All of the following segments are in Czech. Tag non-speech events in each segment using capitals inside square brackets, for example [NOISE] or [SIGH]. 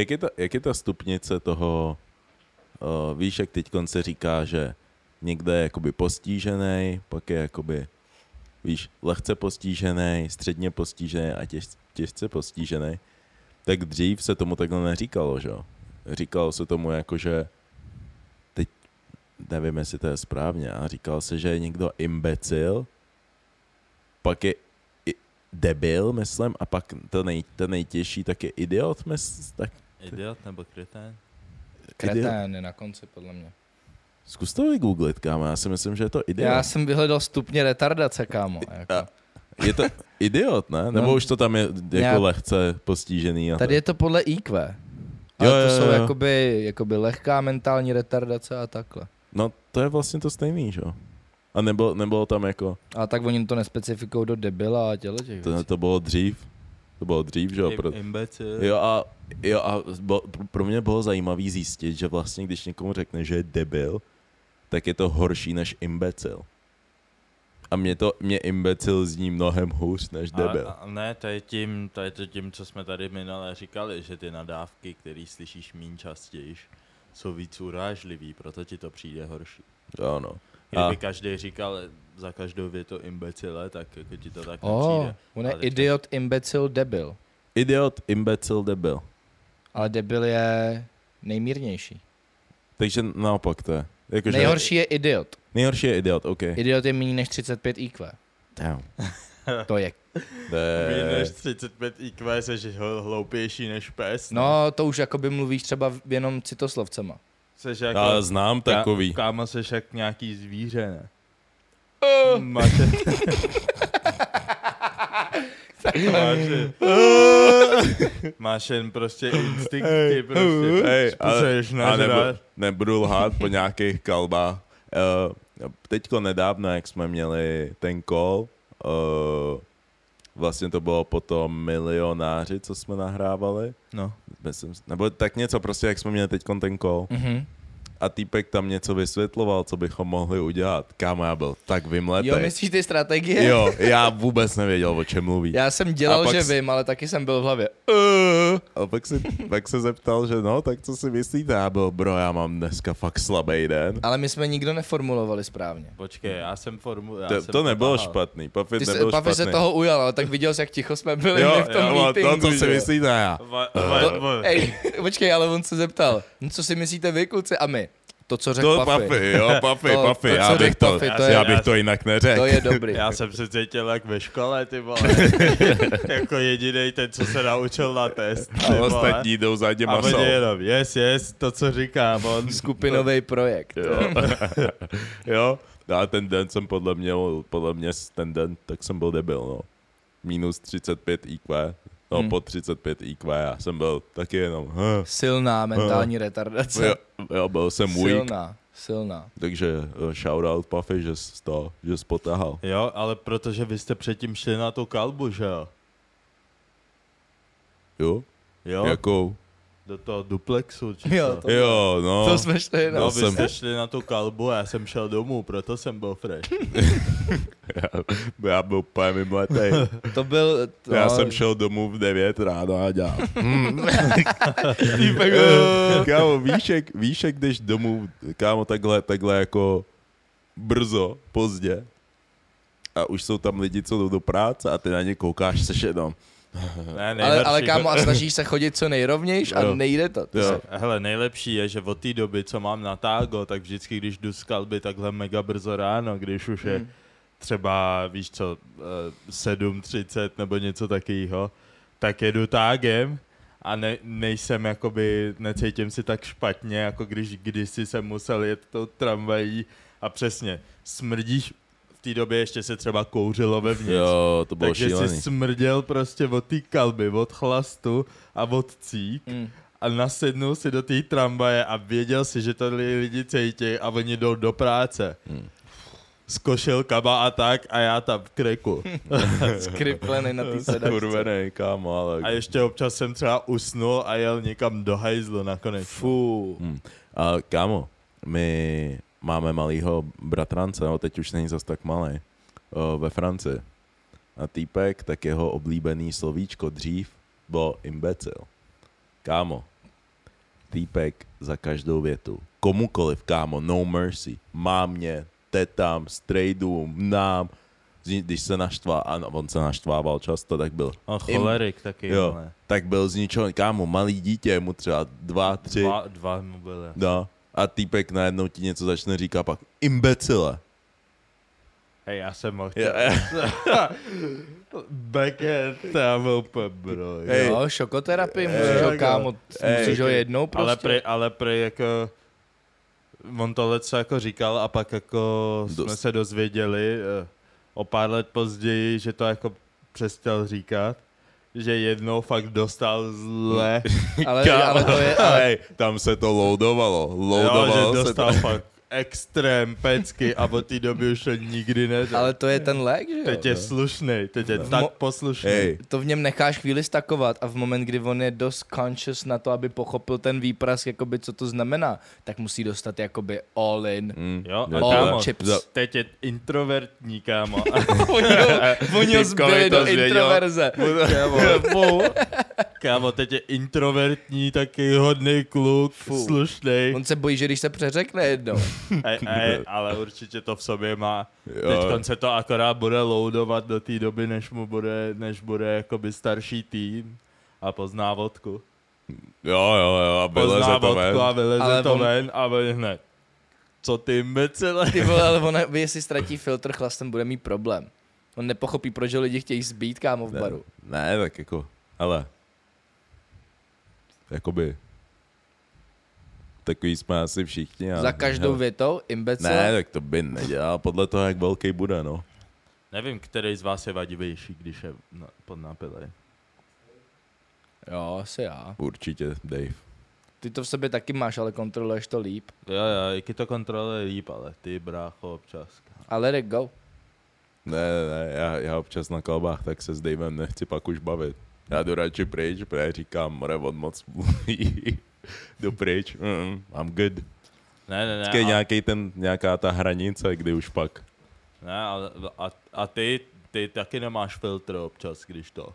Jak je, ta, jak je ta stupnice toho, uh, víš, jak teď se říká, že někde je jakoby postížený, pak je jakoby, víš, lehce postížený, středně postížený a těž, těžce postížený, tak dřív se tomu takhle neříkalo, že? Říkalo se tomu jako, že teď nevím, jestli to je správně, a říkalo se, že je někdo imbecil, pak je debil, myslím, a pak to, nej, to nejtěžší tak je idiot, myslím, tak Idiot nebo kretén? Kretén je na konci, podle mě. Zkus to vygooglit, kámo, já si myslím, že je to idiot. Já jsem vyhledal stupně retardace, kámo. Jako. A- Je to idiot, ne? Nebo No, už to tam je jako já- lehce postižený? A Tady tak? je to podle IQ. Ale Jo, to jo, jsou jo. jakoby, jakoby lehká mentální retardace a takhle. No, to je vlastně to stejný, že jo? A nebylo, nebylo tam jako, A tak oni to nespecifikují do debila a těle těch to, věcí. to bylo dřív, to bylo dřív, že jo? Pro, Imbecil. jo a, jo a bo, pro mě bylo zajímavý zjistit, že vlastně, když někomu řekne, že je debil, tak je to horší než imbecil. A mě to, mě imbecil zní mnohem hůř než debil. A, a ne, to je, tím, to je to tím, co jsme tady minule říkali, že ty nadávky, které slyšíš méně častěji, jsou víc urážlivý, proto ti to přijde horší. Jo, no. Kdyby A- každý říkal za každou větu imbecile, tak jako ti to tak Oh, nepřijde. on je idiot, imbecil, debil. Idiot, imbecil, debil. Ale debil je nejmírnější. Takže naopak to je. Jako, že- Nejhorší je idiot. Nejhorší je idiot, OK. Idiot je méně než 35 IQ. Damn. [LAUGHS] To je. Méně Ne. než 35 IQ jsi hl- hloupější než pes. No, to už jakoby mluvíš třeba jenom citoslovcema. Seš jako, Já znám takový. Ká, kámo, seš jak nějaký zvíře, ne? Oh. Máš, máš, máš jen prostě instinkty, prostě. Hej, ale, a nebu, nebudu lhát po nějakých kalbách. Uh, teďko nedávno, jak jsme měli ten call, uh, vlastně to bylo po tom milionáři, co jsme nahrávali. No. Myslím, nebo tak něco prostě, jak jsme měli teďkon ten call. Mhm. A týpek tam něco vysvětloval, co bychom mohli udělat. Kámo, já byl tak vymletý. Jo, myslíš ty strategie? Jo, já vůbec nevěděl, o čem mluví. Já jsem dělal, že s- vím, ale taky jsem byl v hlavě. Uh. A pak se, pak se zeptal, že no, tak co si myslíte? Já byl, bro, já mám dneska fakt slabý den. Ale my jsme nikdo neformulovali správně. Počkej, já jsem formu... Já To, jsem to nebylo tahal. špatný, Puffy Ty nebyl se, Papi špatný. se toho ujal, ale tak viděl jsi, jak ticho jsme byli jo, v tom jo, meetingu. no, co si myslíte já? Va, va, To, va, ej, počkej, ale on se zeptal, no co si myslíte vy, kluci, a my? To, co řekl To Puffy. Puffy, jo, [LAUGHS] Puffy, To- Puffy, to, já bych to, Puffy, to je- já bych to jinak neřekl. To je dobrý. Já jsem se cítil jak ve škole, ty vole. [LAUGHS] jako jediný ten, co se naučil na test. Ty A vole. ostatní jdou za těma A jsou. jenom, yes, yes, to, co říkám. On, Skupinový projekt. Jo. [LAUGHS] jo, a ten den jsem podle mě, podle mě ten den, tak jsem byl debil, no. Minus 35 IQ, no Hmm. po 35 IQ, já jsem byl taky jenom, huh. Silná mentální retardace. jo, jo, byl jsem weak, Silná, silná. takže uh, shout out Puffy, že jsi to, že jsi potahal. Jo, ale protože vy jste předtím šli na tu kalbu, že jo? Jo, Jo, jakou? Do toho duplexu, či Jo, to- Jo, no. To jsme šli, No, no. vy jsem- jste šli na tu kalbu a já jsem šel domů, proto jsem byl fresh. já, [LAUGHS] já byl úplně mimletej. [LAUGHS] To byl... To, Já jsem šel domů v 9 ráno a dělal. Hmm. [LAUGHS] Týpek, Eh, kámo, víš jak, víš, jak jdeš domů, kámo, takhle, takhle jako brzo, pozdě a už jsou tam lidi, co jdou do práce a ty na ně koukáš, seš jenom. Ne, ale, nejhorší, ale kámo, a snažíš se chodit co nejrovnějš a Jo. nejde to. Ty Jo. se- Hele, nejlepší je, že od té doby, co mám na tágo, tak vždycky, když jdu z kalby takhle mega brzo ráno, když už je Hmm. třeba, víš co, eh, 7.30 nebo něco takového, tak jedu tágem a ne, nejsem jakoby, necítím si tak špatně, jako když kdysi jsem musel jet tou tramvají a přesně, smrdíš, v té době ještě se třeba kouřilo vevnitř. Jo, to bylo Takže šílený. si smrděl prostě od té kalby, od chlastu a od cík Mm. a nasednul si do té tramvaje a věděl si, že tady lidi cítí a oni jdou do práce. Hmm. S košilkama a tak a já tam v kreku. [LAUGHS] Skriplený na té [LAUGHS] sedačce. Kurvenej, kámo, ale... A ještě občas jsem třeba usnul a jel někam do hajzlu nakonec. Fú. Hmm. A kámo, my máme malýho bratrance, no teď už není zas tak malý, o, ve Francii. A týpek, tak jeho oblíbený slovíčko dřív bylo imbecil. kámo, týpek za každou větu. Komukoliv, kámo, no mercy. Mámě, tetám, strejdům, nám. Když se naštvá, a on se naštvával často, tak byl. On cholerik taky, Jo, ale tak byl z ničeho, kámo, malý dítě, mu třeba dva, tři, dva, dva mu byly. no. A týpek najednou ti něco začne říkat pak imbecile. Hej, já jsem mohl Jo, Backhand, já byl úplně bro. Hej. Jo, šokoterapii, musíš ho, kámo, musíš ho jednou prostě. Ale prej, ale prej jako... On tohle co jako říkal a pak jako jsme Dost. se dozvěděli eh, o pár let později, že to jako přestal říkat. Že jednou fakt dostal zle. [LAUGHS] ale, ale to je, ale Hej, tam se to loadovalo. jo, Loadovalo že se to. dostal fakt extrém pecky a od té doby už to nikdy ne. Ale to je ten lék, že jo? Teď je slušný, teď je Mo- tak poslušný. To v něm necháš chvíli stakovat a v moment, kdy on je dost conscious na to, aby pochopil ten výprask, jakoby, co to znamená, tak musí dostat jakoby all in. mm, Jo, je a to- kámo, chips. za- teď je introvertní, kámo. [LAUGHS] Oni ho, [LAUGHS] zbyli do zvěděl? introverze. Kámo, [LAUGHS] kámo, teď je introvertní, taky hodný kluk, Fu. slušný. On se bojí, že když se přeřekne jednou. [LAUGHS] Ej, ej, ale určitě to v sobě má. Teď se to akorát bude loadovat do té doby, než mu bude, než bude jakoby starší tým a pozná vodku. Jo, jo, jo, a Pozná vyleze to vodku ven. a vyleze Ale to on- ven a ven hned. Co ty imbecile? Ty vole, ale [LAUGHS] on, jestli ztratí filtr chlastem, bude mít problém. On nepochopí, proč lidi chtějí zbít, kámo, v Ne, baru. ne, tak jako, ale, jakoby, takový jsme asi všichni. já- Za každou hele. [LAUGHS] větou, imbecil. Ne, tak to by nedělal, podle toho, jak velký bude, no. Nevím, který z vás je vadivější, když je na, pod nápilej. Jo, asi já. Určitě, Dave. Ty to v sobě taky máš, ale kontroluješ to líp. Jo, jo, jaký to kontroluje líp, ale ty brácho občas. A let it go. Ne, ne, ne, já, já občas na kalbách, tak se s Davem nechci pak už bavit. Já jdu radši pryč, protože říkám, more on moc mluví. [LAUGHS] jdu pryč, mm, I'm good. Ne, ne, ne. Vždycky je a- nějaký ten, nějaká ta hranice, kdy už pak. Ne, ale, a, a ty, ty taky nemáš filtr občas, když to.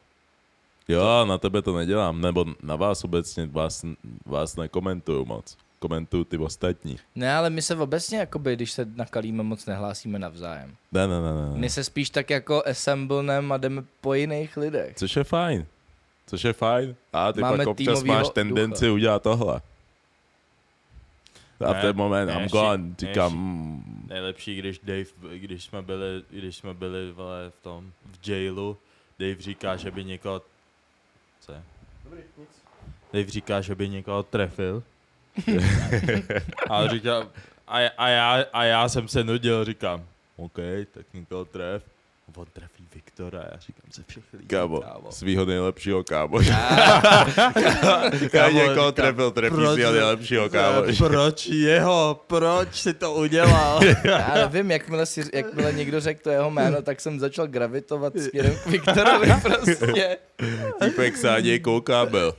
Jo, na tebe to nedělám, nebo na vás obecně, vás, vás nekomentuju moc. Komentuju ty ostatní. Ne, ale my se obecně, jakoby, když se nakalíme, moc nehlásíme navzájem. Ne, ne, ne, ne. My se spíš tak jako assemblenem a jdeme po jiných lidech. Což je fajn. Což je fajn. A ty Máme pak občas máš tendenci udělat tohle. A v ten moment ne, I'm ještě- gone. ne, Říkám, ještě- mm, Nejlepší, když Dave, když jsme byli, když jsme byli vole, v tom, v jailu, Dave říká, že by někoho, co je? Dave říká, že by někoho trefil. [LAUGHS] a říká, a, a, já, a já jsem se nudil, říkám, OK, tak někoho tref. On trefí Viktora, já říkám se všech lidí, kámo, kámo. svýho nejlepšího [LAUGHS] kámo. Já Kámo, někoho trefil, trefí proč- svýho nejlepšího kámo. Proč jeho? Proč si to udělal? [LAUGHS] Já nevím, jakmile, si, jakmile někdo řekl to jeho jméno, tak jsem začal gravitovat směrem k Viktorovi [LAUGHS] prostě. Týpek se na něj kouká byl.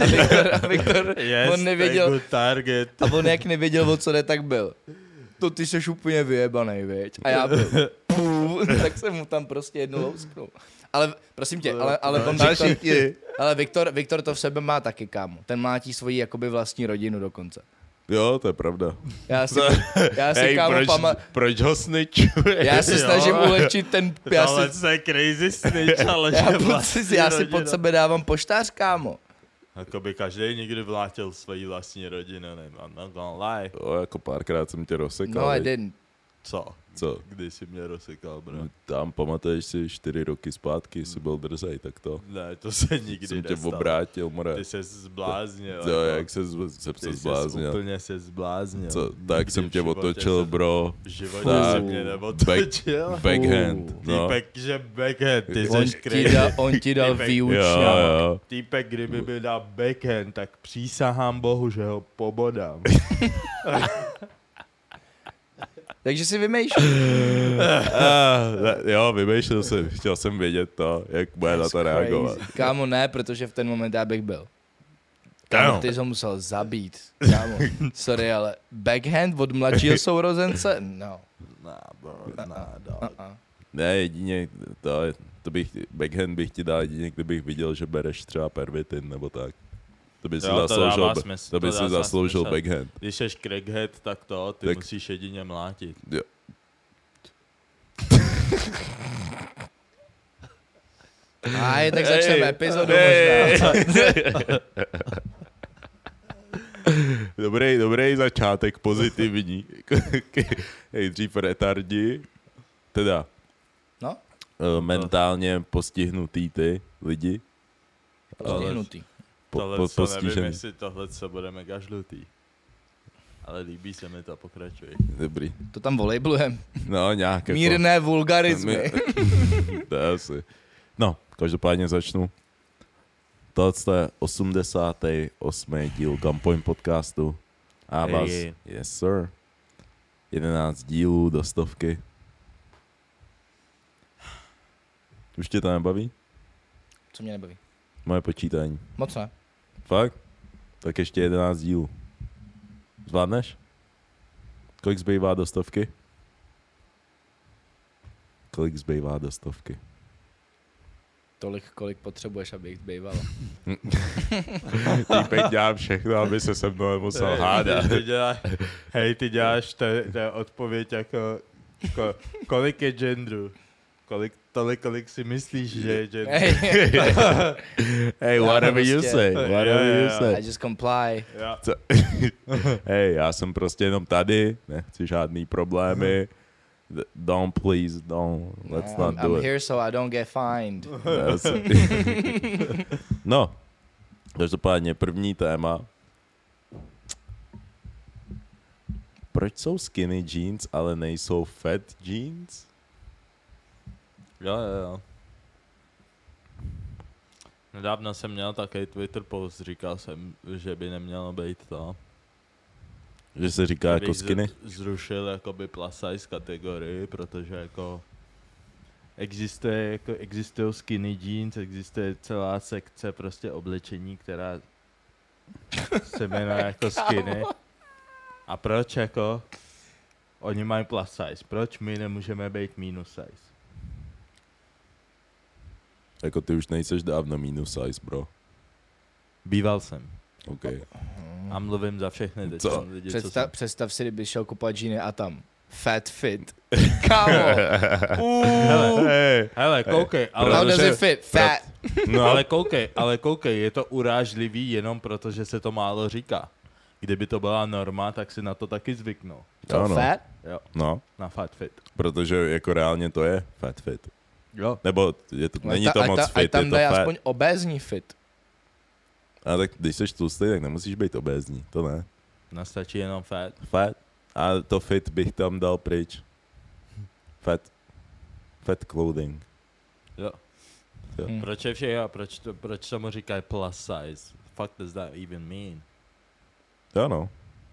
A Viktor, a Viktor Yes, on nevěděl, target. a on jak nevěděl, o co jde, tak byl. To ty seš úplně vyjebanej, viď? A já byl. Tak jsem mu tam prostě jednu lousknul. Ale prosím tě, ale, ale on Viktor, ale Viktor, Viktor to v sebe má taky, kámo. Ten mlátí svoji jakoby vlastní rodinu dokonce. Jo, to je pravda. Já si, já si Hej, kámo, proč, pama, proč ho snitchuje? já se Jo. snažím ulehčit ten, [LAUGHS] já Tohle si, je crazy snitch, [LAUGHS] ale já, že pod, vlastní já si rodina. pod sebe dávám poštář, kámo. Jakoby každý někdy vlátil svoji vlastní rodinu, nevím, I'm not gonna lie. Jo, jako párkrát jsem tě rozsekal. No, I didn't. Co? Co? Kdy jsi mě rozsekal, bro? No, Tam pamatuješ si čtyři roky zpátky, jsi byl drzej, tak to. Ne, to se nikdy jsem tě nestalo. obrátil, more. Ty se zbláznil. Jo, jako. jak se, jsem Ty se zbláznil. úplně se zbláznil. Co, tak Nikdy jsem tě otočil, jsem- bro. V životě Tak. si mě neotočil. Backhand, no. Týpek, že backhand, ty On jsi ti, dal, on ti dal Týpek. výuč. Jo, jo. Týpek, kdyby byl dal backhand, tak přísahám bohu, že ho pobodám. [LAUGHS] [LAUGHS] Takže si vymýšlíš. Ah, [LAUGHS] ne, jo, vymýšlel jsem, chtěl jsem vědět to, jak bude na to reagovat. Kámo, ne, protože v ten moment já bych byl. Kámo. Ty jsi ho musel zabít. Kámo, [LAUGHS] sorry, ale backhand od mladšího [LAUGHS] sourozence? No. Nah, bro, nah, dog. Uh-uh. Ne, jedině, to, to bych, backhand bych ti dal jedině, kdybych viděl, že bereš třeba pervitin nebo tak. To by si Jo, to zasloužil, ba- smysl, to by to si zasloužil smysl. backhand. Když jsi crackhead, tak to, ty Tak- musíš jedině mlátit. Jo. [LAUGHS] A je, tak začneme Hej, epizodu hej. možná. [LAUGHS] Dobrý, dobrý začátek, pozitivní. [LAUGHS] Nejdřív retardi, teda No, uh, mentálně postihnutý ty lidi. postihnutý. Po, tohle po, co nevím, postižený. jestli tohle co bude mega žlutý. Ale líbí se mi to, pokračuj. Dobrý. To tam volejblujem. No, nějak jako... Mírné vulgarizmy. My- [LAUGHS] to je asi. No, každopádně začnu. Tohle je 88. díl Gunpoint podcastu. A Hey, vás, hey. yes sir. 11 dílů do stovky. Už tě to nebaví? Co mě nebaví? Moje počítání. Moc ne. Fakt? Tak ještě 11 dílů. Zvládneš? Kolik zbývá do stovky? Kolik zbývá do stovky? Tolik, kolik potřebuješ, aby jich zbývalo. [LAUGHS] Týpek dělá všechno, aby se se mnou nemusel hádat. Ty děláš, hej, ty děláš, to, je- to je odpověď jako, ko, kolik je genderu? Kolik, tolik, kolik si myslíš, že je gender? Hey, [LAUGHS] Hey, Já whatever you prostě- say, Jo, whatever jo, you jo. I say. just comply. Já, Co? [LAUGHS] Hej, já jsem prostě jenom tady, nechci žádný problémy. Don't please, don't, let's No, not I'm, do I'm it. here so I don't get fined. [LAUGHS] No, každopádně první téma. Proč jsou skinny jeans, ale nejsou fat jeans? Jo, jo, jo. Nedávno jsem měl takový Twitter post, říkal jsem, že by nemělo být to. Že se říká že jako skinny? Zrušil jakoby plus size kategorii, protože jako existuje, jako existují skinny jeans, existuje celá sekce prostě oblečení, která se jmenuje [LAUGHS] jako skinny. A proč jako oni mají plus size? Proč my nemůžeme být minus size? Jako ty už nejseš dávno minus size, bro. Býval jsem. OK. A mluvím za všechny teď Co? lidi, co Představ, jsem. představ si, kdyby šel kupovat džíny a tam fat fit. [LAUGHS] Kámo, [LAUGHS] Hele, Hey. hele, koukej, ale... how does Protože- it fit? Fat. No, Ale koukej, ale koukej, je to urážlivý jenom proto, že se to málo říká. Kdyby to byla norma, tak si na to taky zvyknou. To Ano. fat? Jo, no, na fat fit. protože jako reálně to je fat fit. Jo. Nebo je to, není Ať to ta- moc ta- ať fit, tam je to dají fat. aspoň obézní fit. A tak když jsi tlustý, tak nemusíš být obézní, to ne. Nastačí jenom fat. Fat. A to fit bych tam dal pryč. Fat. Fat clothing. Jo. Jo. Hm. Proč je vše, proč, to, proč tomu říkají plus size? Fuck does that even mean? Jo no.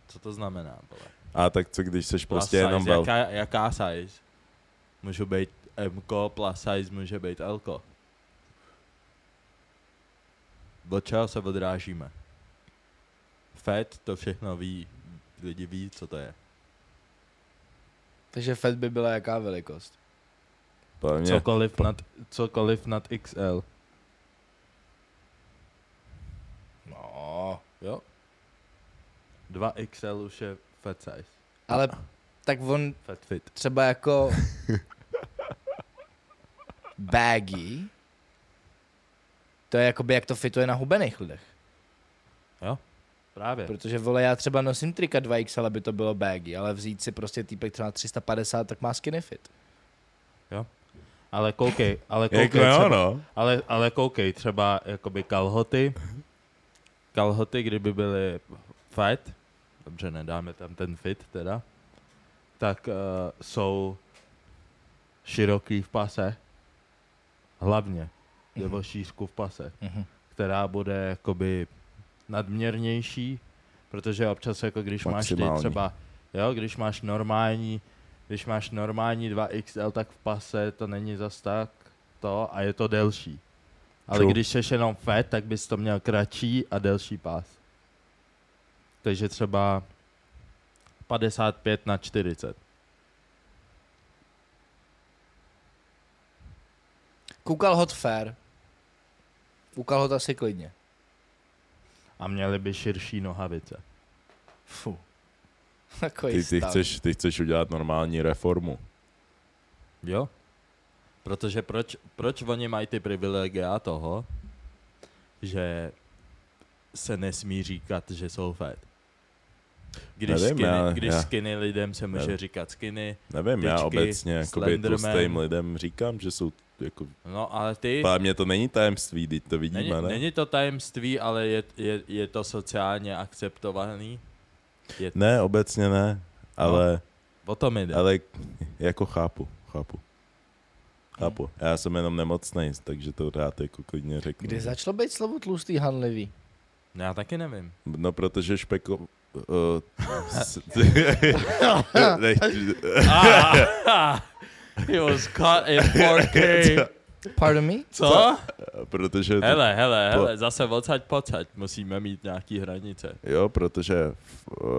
Co to znamená, vole? A tak co když jsi Plus prostě size, jenom bel... jaká, jaká size? Můžu být M, plus size může být L. Od čeho se odrážíme? Fat, to všechno ví, lidi ví, co to je. Takže fat by byla jaká velikost? Podle mě, Cokoliv nad, cokoliv nad XL. No, Jo? 2XL už je fat size. ale tak on Fat fit. třeba jako [LAUGHS] baggy, to je jakoby jak to fituje na hubených lidech. Právě. Protože vole, já třeba nosím trika 2XL, aby to bylo baggy, ale vzít si prostě týpek třeba 350, tak má skinny fit. Ale koukej, ale [LAUGHS] jako koukej, jo třeba, no. ale, ale koukej, třeba jakoby kalhoty, kalhoty, kdyby byly fat, dobře, nedáme tam ten fit teda, tak uh, jsou široký v pase, hlavně, nebo Mhm. šířku v pase, Mhm. která bude jakoby nadměrnější, protože občas jako když máš ty Maximální. třeba, jo, když máš normální, když máš normální 2XL, tak v pase to není zas tak to a je to delší. Ale True. když jsi jenom fat, tak bys to měl kratší a delší pás. Takže třeba 55 na 40. Koukal hot fair. Koukal hot asi klidně. A měli by širší nohavice. Fu. [LAUGHS] Takový Ty, ty, stav. chceš, ty chceš udělat normální reformu. Jo? Protože proč, proč oni mají ty privilegia toho, že se nesmí říkat, že jsou fat? Když, Nevím, skinny, já- když já- skinny lidem se může Nevím. říkat skinny, Nevím, já Tyčky, obecně jakoby tlustým lidem říkám, že jsou jako... no ale ty... Ale mě to není tajemství, teď to vidíme, Není, ne? není to tajemství, ale je, je, je to sociálně akceptovaný. Je, Ne, obecně ne, ale, o tom jde. ale jako chápu, chápu. Hmm. Chápu. Já jsem jenom nemocnej, takže to rád jako klidně řeknu. Kdy začalo být slovo tlustý hanlivý? No, Já taky nevím. No, protože špeko... Uh, [LAUGHS] s, [LAUGHS] ne, He was caught in 4K. [LAUGHS] Pardon me? Co? protože... To, Hele, hele, Po- hele, zase odsaď pocať. Musíme mít nějaký hranice. Jo, protože uh,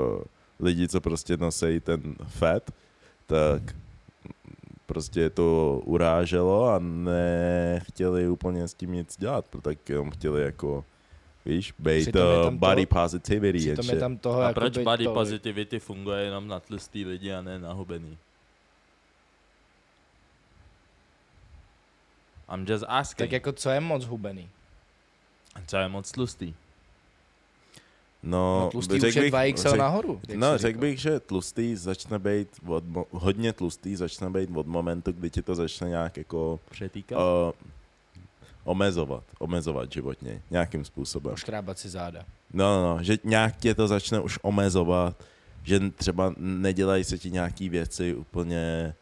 lidi, co prostě nosí ten fat, tak prostě je to uráželo a nechtěli úplně s tím nic dělat, tak jenom chtěli jako, víš, být uh, tam body to- positivity Přitom je tam toho A jako proč body to, positivity funguje jenom na tlustý lidi a ne na hubený? I'm just asking. Tak jako co je moc hubený? Co je moc tlustý? No, No, tlustý už řekl je bych- 2XL řek- nahoru. No, řekl bych, že tlustý začne být, od, hodně tlustý začne být od momentu, kdy ti to začne nějak jako Přetýkat? uh, omezovat, omezovat životně, nějakým způsobem. Poškrábat si záda. No, no, no, že nějak tě to začne už omezovat, že třeba nedělají se ti nějaký věci úplně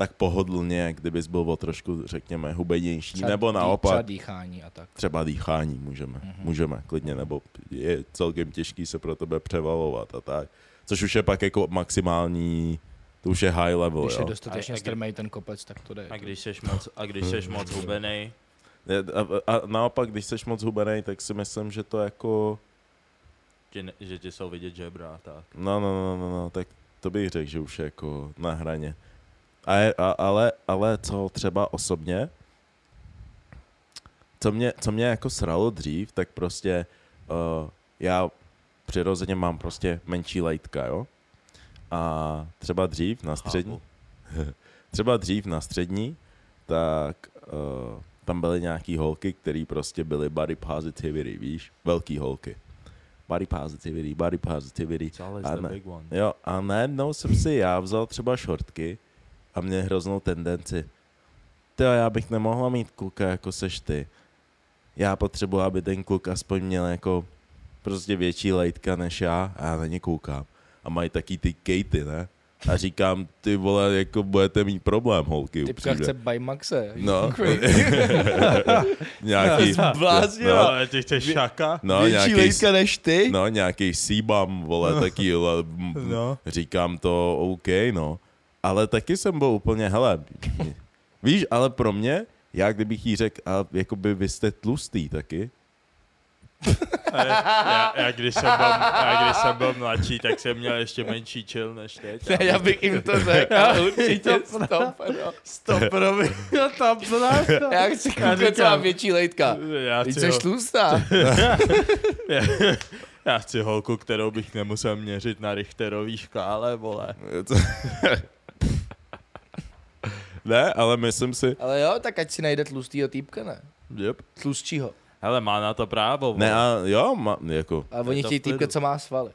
tak pohodlně, kdybys byl o trošku, řekněme, hubenější, Třeba nebo dý- Třeba naopak dýchání a tak. třeba dýchání můžeme, Mhm. můžeme klidně, nebo je celkem těžký se pro tebe převalovat a tak. Což už je pak jako maximální, to už je high level, Když je jo. dostatečně A- a- strmej ten kopec, tak to jde. A když seš moc, a když seš moc [LAUGHS] hubenej, A, a, naopak, když jsi moc hubený, tak si myslím, že to jako, že, ne, že ti jsou vidět žebra a tak. no, no, no, no, no tak to bych řekl, že už je jako na hraně. A, je, a ale, ale co třeba osobně, co mě, co mě jako sralo dřív, tak prostě uh, já přirozeně mám prostě menší lejtka, jo? A třeba dřív na střední, [LAUGHS] třeba dřív na střední, tak uh, tam byly nějaký holky, které prostě byly body positivity, víš? Velký holky. Body positivity, body positivity. A ne. Jo, a najednou jsem si já vzal třeba šortky a mě hroznou tendenci. Ty já bych nemohla mít kluka jako seš ty. Já potřebuji, aby ten kluk aspoň měl jako prostě větší lejtka než já a já na ně koukám. A mají taky ty kejty, ne? A říkám, ty vole, jako budete mít problém, holky, Typka upřímně. chce Baymaxe. No. [LAUGHS] nějaký, [LAUGHS] Zbláznila. no, ale ty chceš šaka? no, Větší nějaký, lejtka než ty? no, nějaký síbam, vole, taky, le, m- No. Říkám to OK, no. Ale taky jsem byl úplně, hele, víš, ale pro mě, já kdybych jí řekl, a jakoby vy jste tlustý taky, Já, já, když jsem byl, já, když jsem byl mladší, tak jsem měl ještě menší chill než teď. Ne, já bych jim to řekl, ale určitě stop, no. Stop, promiň, tam Já chci Já koukat, co mám větší lejtka. Já Teď chci, jsi ho, tlustá. [LAUGHS] já chci holku, kterou bych nemusel měřit na Richterový škále, vole. [LAUGHS] ne, ale myslím si, Ale jo, tak ať si najde tlustýho týpka, ne? Yep. Tlustšího. Hele, má na to právo, ne, a jo, ma, jako, A oni chtějí týpka, co má svaly.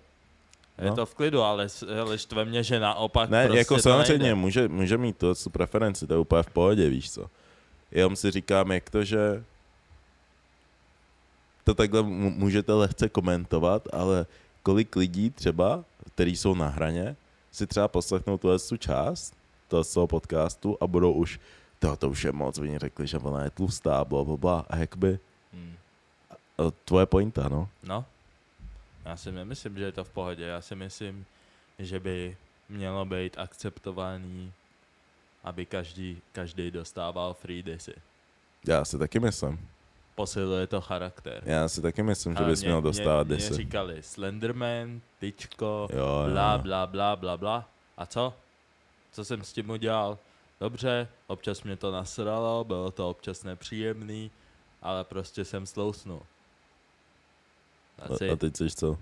Je No. to v klidu, ale, hele, štve mě, že naopak ne, prostě jako samozřejmě nejde. může, může mít to, tu preferenci, to je úplně v pohodě, víš co. Jenom si říkám, jak to, že to takhle můžete lehce komentovat, ale kolik lidí třeba, který jsou na hraně, si třeba poslechnou tuhle tu část toho, z toho podcastu a budou už, to, to už je moc, oni řekli, že ona je tlustá, bla, bla, bla, a jakoby, Hmm. a tvoje pointa, no. No. Já si nemyslím, že je to v pohodě. Já si myslím, že by mělo být akceptovaný, aby každý, každý dostával free disy. Já si taky myslím. Posiluje to charakter. Já si taky myslím, že bys mě- měl dostávat mě, mě říkali Slenderman, tyčko, Jo, jo, bla, jo. bla, bla, bla, bla. A co? Co jsem s tím udělal? Dobře, občas mě to nasralo, bylo to občas nepříjemný, ale prostě jsem slousnul. Asi, A, a teď jsi co?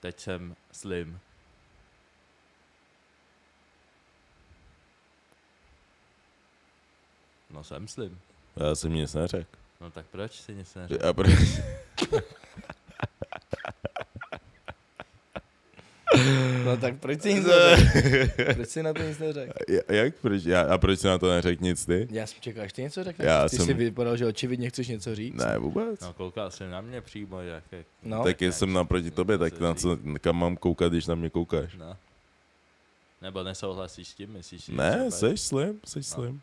teď jsem slim. No jsem slim. Já jsem nic neřekl. No tak proč si nic neřekl? A proč? [LAUGHS] No tak proč si nic [LAUGHS] neřekl? Proč si na to nic neřekl? Jak proč? Já, a proč jsi na to neřekl nic ty? Já jsem čekal, až ty něco řekneš. Já ty jsem- si vypadal, že očividně chceš něco říct. Ne, vůbec. No koukal jsem na mě přímo, jak je. No, tak jsem naproti tobě, tak na co, kam mám koukat, když na mě koukáš? No. Nebo nesouhlasíš s tím, myslíš? že Ne, jsi slim, jsi slim.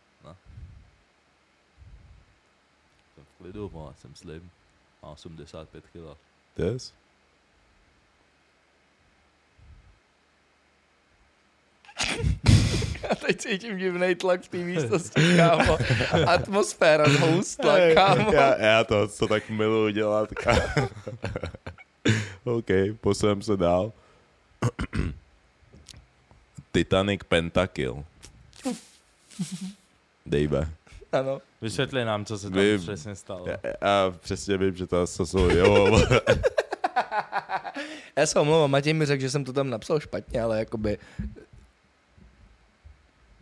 Jsem v klidu, jsem slim. Má 85 kg. Yes. Já [LAUGHS] teď cítím divný tlak v té místnosti, kámo. Atmosféra zhoustla, kámo. Já, já to, co tak miluji dělat. ká- [LAUGHS] OK, posuneme se dál. [CLEARS THROAT] Titanic Pentakill. Dejbe. Ano. Vysvětli nám, co se tam Vy- přesně stalo. Já, já přesně vím, že to se jsou, jo. [LAUGHS] Já se omlouvám, Matěj mi řekl, že jsem to tam napsal špatně, ale jakoby...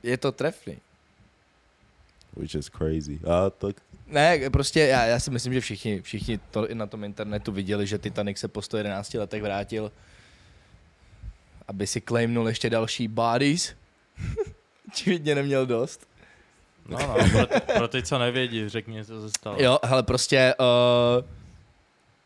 Je to trefný. Which is crazy. A tak Ne, prostě já, já si myslím, že všichni, všichni to i na tom internetu viděli, že Titanic se po 111 letech vrátil, aby si claimnul ještě další bodies. [LAUGHS] Očividně neměl dost. No, no, pro, ty, pro ty, co nevědí, řekni, co se stalo. Jo, hele, prostě uh,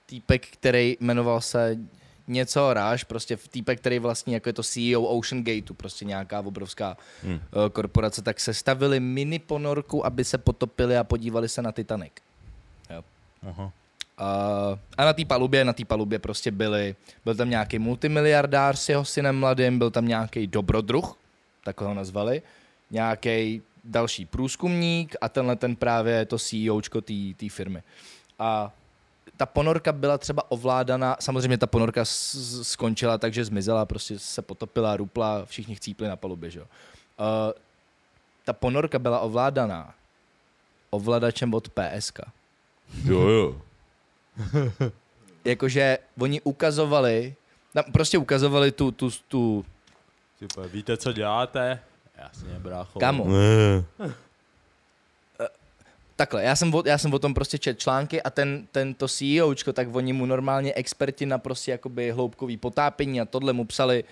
týpek, který jmenoval se něco Ráž, prostě týpek, který vlastně jako je to CEO Ocean Gateu, prostě nějaká obrovská Hm. uh, korporace, tak se stavili mini ponorku, aby se potopili a podívali se na Titanic. Aha. Uh, a na té palubě, na té palubě prostě byli, byl tam nějaký multimiliardář s jeho synem mladým, byl tam nějaký dobrodruh, tak ho nazvali, nějaký další průzkumník a tenhle ten právě to CEOčko té firmy. A ta ponorka byla třeba ovládaná, samozřejmě ta ponorka skončila tak, že zmizela, prostě se potopila, rupla, všichni chcípli na palubě, že jo. Uh, ta ponorka byla ovládaná ovladačem od PSK. jo, jo. jakože oni ukazovali, tam prostě ukazovali tu, tu, tu, Super, víte, co děláte? Jasně, brácho. kamo, Ne. Takhle, já jsem, o, já jsem o tom prostě čet články a ten, tento CEOčko, tak oni mu normálně experti na prostě jakoby hloubkový potápění a tohle mu psali,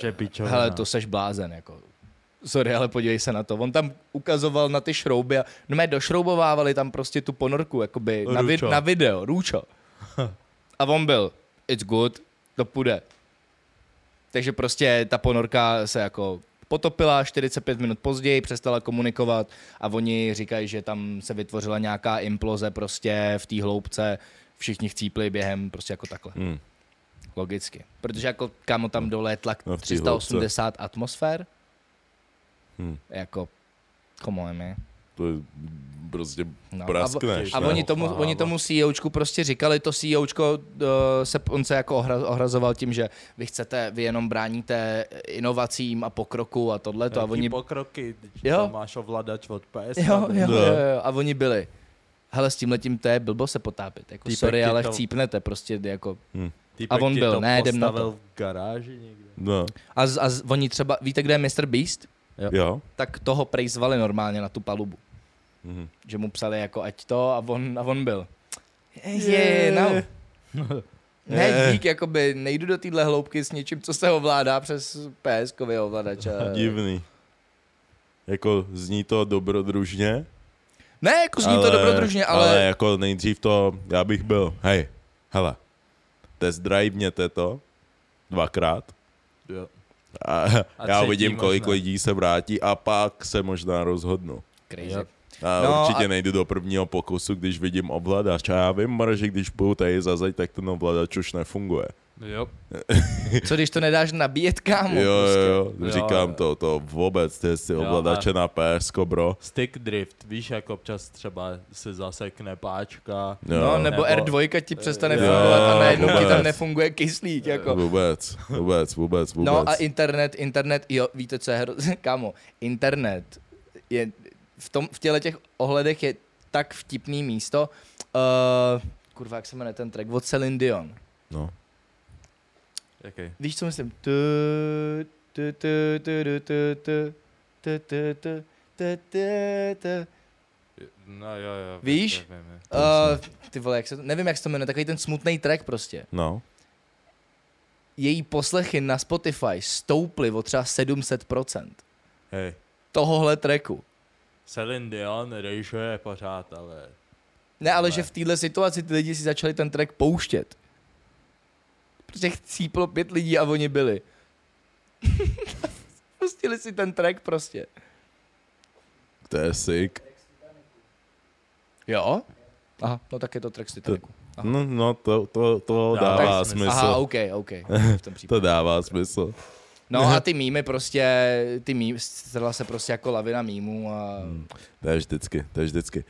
Že pičovina. hele, to seš blázen, jako. Sorry, ale podívej se na to. On tam ukazoval na ty šrouby a no mé došroubovávali tam prostě tu ponorku, jakoby na, vid, na video, růčo. [LAUGHS] A on byl, it's good, to půjde. Takže prostě ta ponorka se jako potopila, 45 minut později přestala komunikovat a oni říkají, že tam se vytvořila nějaká imploze prostě v té hloubce, všichni chcípli během prostě jako takhle. Hm. Logicky. Protože jako kamo tam dole je tlak No, v té 380 atmosfér, Hm. jako come on, man. To je prostě No, praskneš. A ne? oni tomu, oni tomu CEOčku prostě říkali, to CEOčko, uh, se, on se jako ohra, ohrazoval tím, že vy chcete, vy jenom bráníte inovacím a pokroku a tohleto. A Jaký oni, pokroky, Jo. jo. tam máš ovladač od PS. jo, jo, jo, jo, a oni byli, hele, s tímhletím to je blbo se potápět. Jako, Týpek sorry, ale to- chcípnete prostě jako. Týpek A on byl, to ne, jdem na postavil to. v garáži někde. No, A, z- a z- oni třeba, víte, kde je Mr. Beast? jo. Tak toho prej zvali normálně na tu palubu. Mhm. Že mu psali jako ať to a on, a on byl. Je, yeah, no. [LAUGHS] Ne, dík, jakoby nejdu do téhle hloubky s něčím, co se ovládá přes PS-kový ovladač. a- Divný. Jako zní to dobrodružně. Ne, jako zní to dobrodružně, ale... ale... jako nejdřív to, já bych byl, hej, hele, test drivněte to dvakrát Jo. a, A já uvidím, kolik možná. lidí se vrátí a pak se možná rozhodnu. Crazy. Jo. A No určitě a- nejdu do prvního pokusu, když vidím ovladač. A já vím, že když půjdu tady za zeď, tak ten ovladač už nefunguje. Jo. [LAUGHS] Co když to nedáš nabíjet, kámo? jo, prostě. jo, Jo, říkám jo. to, to vůbec, ty si Jo, ovladače na PS, bro. Stick drift, víš, jak občas třeba se zasekne páčka. Jo. No, nebo, Nebo- R2 ti přestane Jo, fungovat a najednou ti tam nefunguje kyslík, jako. Vůbec, vůbec, vůbec, vůbec. No a internet, internet, jo, víte, co je hro... [LAUGHS] Kámo, internet je v, tom, v těle těch ohledech je tak vtipný místo. Uh, kurva, jak se jmenuje ten track, od Celine Dion. No. Jaký? Víš, co myslím? Tu, tu, tu, tu, tu, tu, tu, tu, tu, tu, tu, tu, tu. No jo, jo. Víš? Vím, vím, vím. Uh, ty vole, jak se to, nevím, jak se to jmenuje, takový ten smutný track prostě. No. Její poslechy na Spotify stouply o třeba 700%. Hej, Tohohle tracku. Celine Dion rejžuje pořád, ale... Ne, ale Ne. že v téhle situaci ty lidi si začali ten track pouštět. Prostě chcíplo pět lidí a oni byli. [LAUGHS] Pustili si ten track prostě. To je sick. Jo? Aha, no tak je to track z Titanicu. Aha. No, no to, to, to Dává dává smysl. smysl. Aha, OK, OK. V tom [LAUGHS] To dává smysl. No a [LAUGHS] ty mýmy prostě, ty mýmy, stala se prostě jako lavina mýmů a... Hmm. To je vždycky, to je vždycky.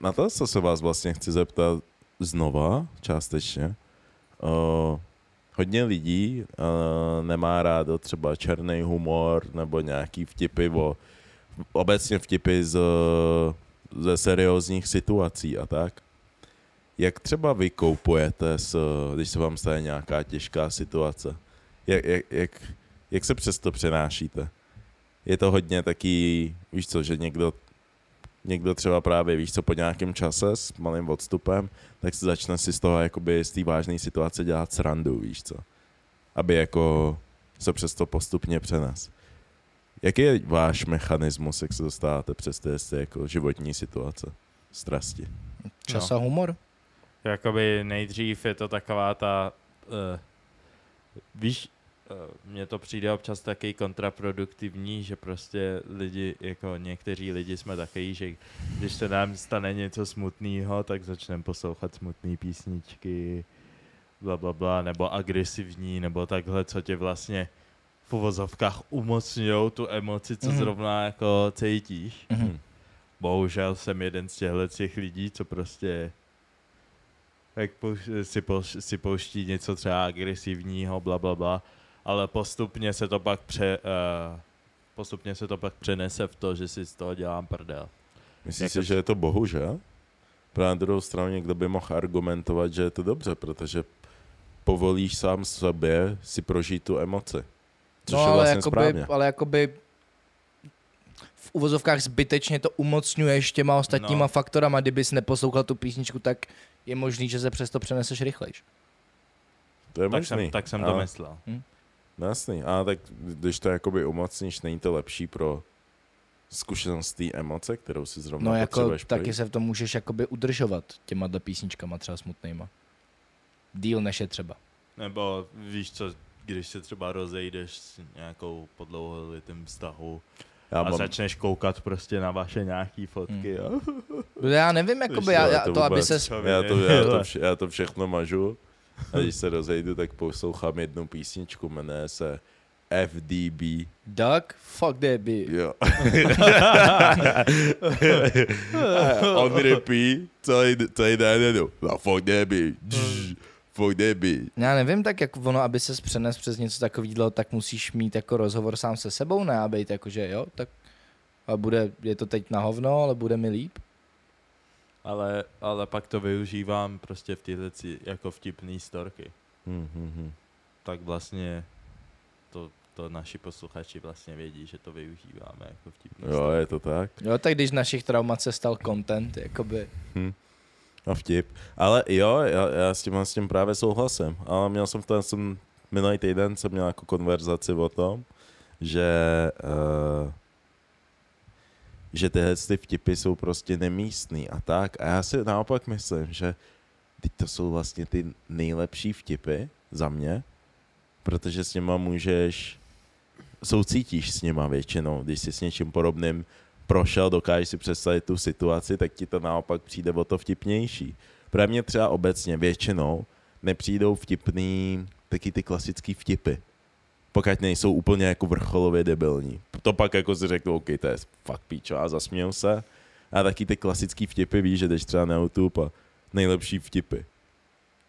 Na to, co se vás vlastně chci zeptat znova, částečně. Uh, hodně lidí uh, nemá rádo třeba černý humor nebo nějaký vtipy o, obecně vtipy z, ze seriózních situací a tak. Jak třeba vy koupujete, s, když se vám stane nějaká těžká situace? Jak, jak, jak, jak se přes to přenášíte? Je to hodně taký, víš co, že někdo, někdo třeba právě, víš co, po nějakém čase s malým odstupem, tak se začne si z toho, jakoby z té vážné situace dělat srandu, víš co. Aby jako se přes to postupně přenes. Jaký je váš mechanismus, jak se dostáváte přes ty ty jako životní situace, strasti? Čas a humor? Jakoby nejdřív je to taková ta, uh, víš, mně to přijde občas taky kontraproduktivní, že prostě lidi, jako někteří lidi jsme takový, že když se nám stane něco smutného, tak začneme poslouchat smutné písničky, bla, bla, bla, nebo agresivní, nebo takhle, co tě vlastně v uvozovkách umocňují tu emoci, co Mhm. zrovna jako cítíš. Mhm. Bohužel jsem jeden z těchto těch lidí, co prostě jak si, pouš- si pouští něco třeba agresivního, bla, bla, bla, ale postupně se to pak pře, uh, postupně se to pak přenese v to, že si z toho dělám prdel. Myslíš Jako- si, že je to bohužel? Právě na druhou stranu někdo by mohl argumentovat, že je to dobře, protože povolíš sám sobě si prožít tu emoci. Což no je ale vlastně jakoby, správně. ale jakoby v uvozovkách zbytečně to umocňuješ těma ostatníma No. faktorama, kdybys neposlouchal tu písničku, tak je možný, že se přes to přeneseš rychlejš. To je Tak možný. jsem, tak jsem ale- to myslel. No jasný, a tak když to jakoby umocníš, není to lepší pro zkušenost té emoce, kterou si zrovna No jako potřebuješ taky projít? se v tom můžeš jakoby udržovat těma dle písničkama třeba smutnýma. Díl než je třeba. Nebo víš co, když se třeba rozejdeš s nějakou po dlouholetém vztahu Já a mám, začneš koukat prostě na vaše nějaký fotky. Hmm. A... Já nevím, jakoby, Víš já, já, to to, aby vůbec- se... já, to, já, to vše, já to všechno mažu a když se rozejdu, tak poslouchám jednu písničku, jmenuje se FDB. Duck? Fuck that bitch. Jo. [LAUGHS] [LAUGHS] On repeat, celý, celý den jedu. No, fuck that bitch. Fuck that bitch. Já nevím, tak jak ono, aby ses přenes přes něco takového, tak musíš mít jako rozhovor sám se sebou, ne? A být jako, že jo, tak a bude, je to teď na hovno, ale bude mi líp. Ale, ale pak to využívám prostě v tyhle jako vtipný storky. Hm, hm, hm. Tak vlastně to, to naši posluchači vlastně vědí, že to využíváme jako vtipný Jo, storky. je to tak. Jo, tak když z našich traumat se stal content, jakoby. No vtip. Ale jo, já, já s tím, s tím právě souhlasím. Ale měl jsem v tom, jsem minulý týden jsem měl jako konverzaci o tom, že uh, že tyhle ty vtipy jsou prostě nemístný a tak. A já si naopak myslím, že teď to jsou vlastně ty nejlepší vtipy za mě, protože s nima můžeš, soucítíš s nima většinou, když jsi s něčím podobným prošel, dokážeš si představit tu situaci, tak ti to naopak přijde o to vtipnější. Pro mě třeba obecně většinou nepřijdou vtipný taky ty klasický vtipy. Pokud nejsou úplně jako vrcholově debilní. To pak jako si řeknu, OK, to je fakt píčo a zasmějou se. A taky ty klasický vtipy, víš, že jdeš třeba na YouTube a nejlepší vtipy.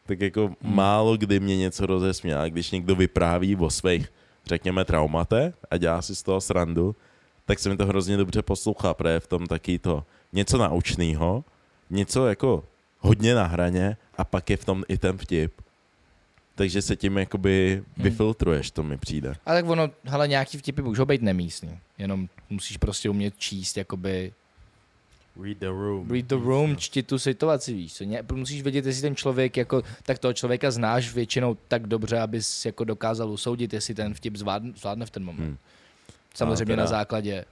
Tak jako hmm. málo kdy mě něco rozesměje, a když někdo vypráví o svých, řekněme, traumate a dělá si z toho srandu, tak se mi to hrozně dobře poslouchá, protože je v tom taky to něco naučného, něco jako hodně na hraně a pak je v tom i ten vtip. Takže se tím jakoby vyfiltruješ, to mi přijde. A tak ono, hele, nějaký vtipy můžou být nemístný. Jenom musíš prostě umět číst, jakoby Read the room. read the room, čti tu situaci, víš co. Ně, musíš vědět, jestli ten člověk, jako, tak toho člověka znáš většinou tak dobře, abys jako dokázal usoudit, jestli ten vtip zvládne, zvládne v ten moment. Hmm. Samozřejmě teda- na základě.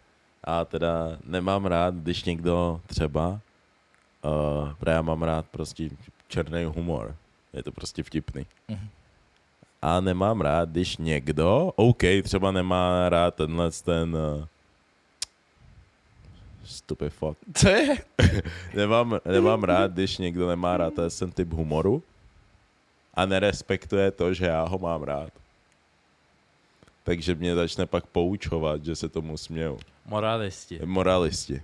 A teda nemám rád, když někdo třeba, uh, protože já mám rád prostě černý humor. Je to prostě vtipný. Mhm. A nemám rád, když někdo, OK, třeba nemá rád tenhle ten uh, stupid fuck. Co je? [LAUGHS] Nemám, nemám rád, když někdo nemá rád ten typ humoru a nerespektuje to, že já ho mám rád. Takže mě začne pak poučovat, že se tomu směju. Moralisti. Moralisti.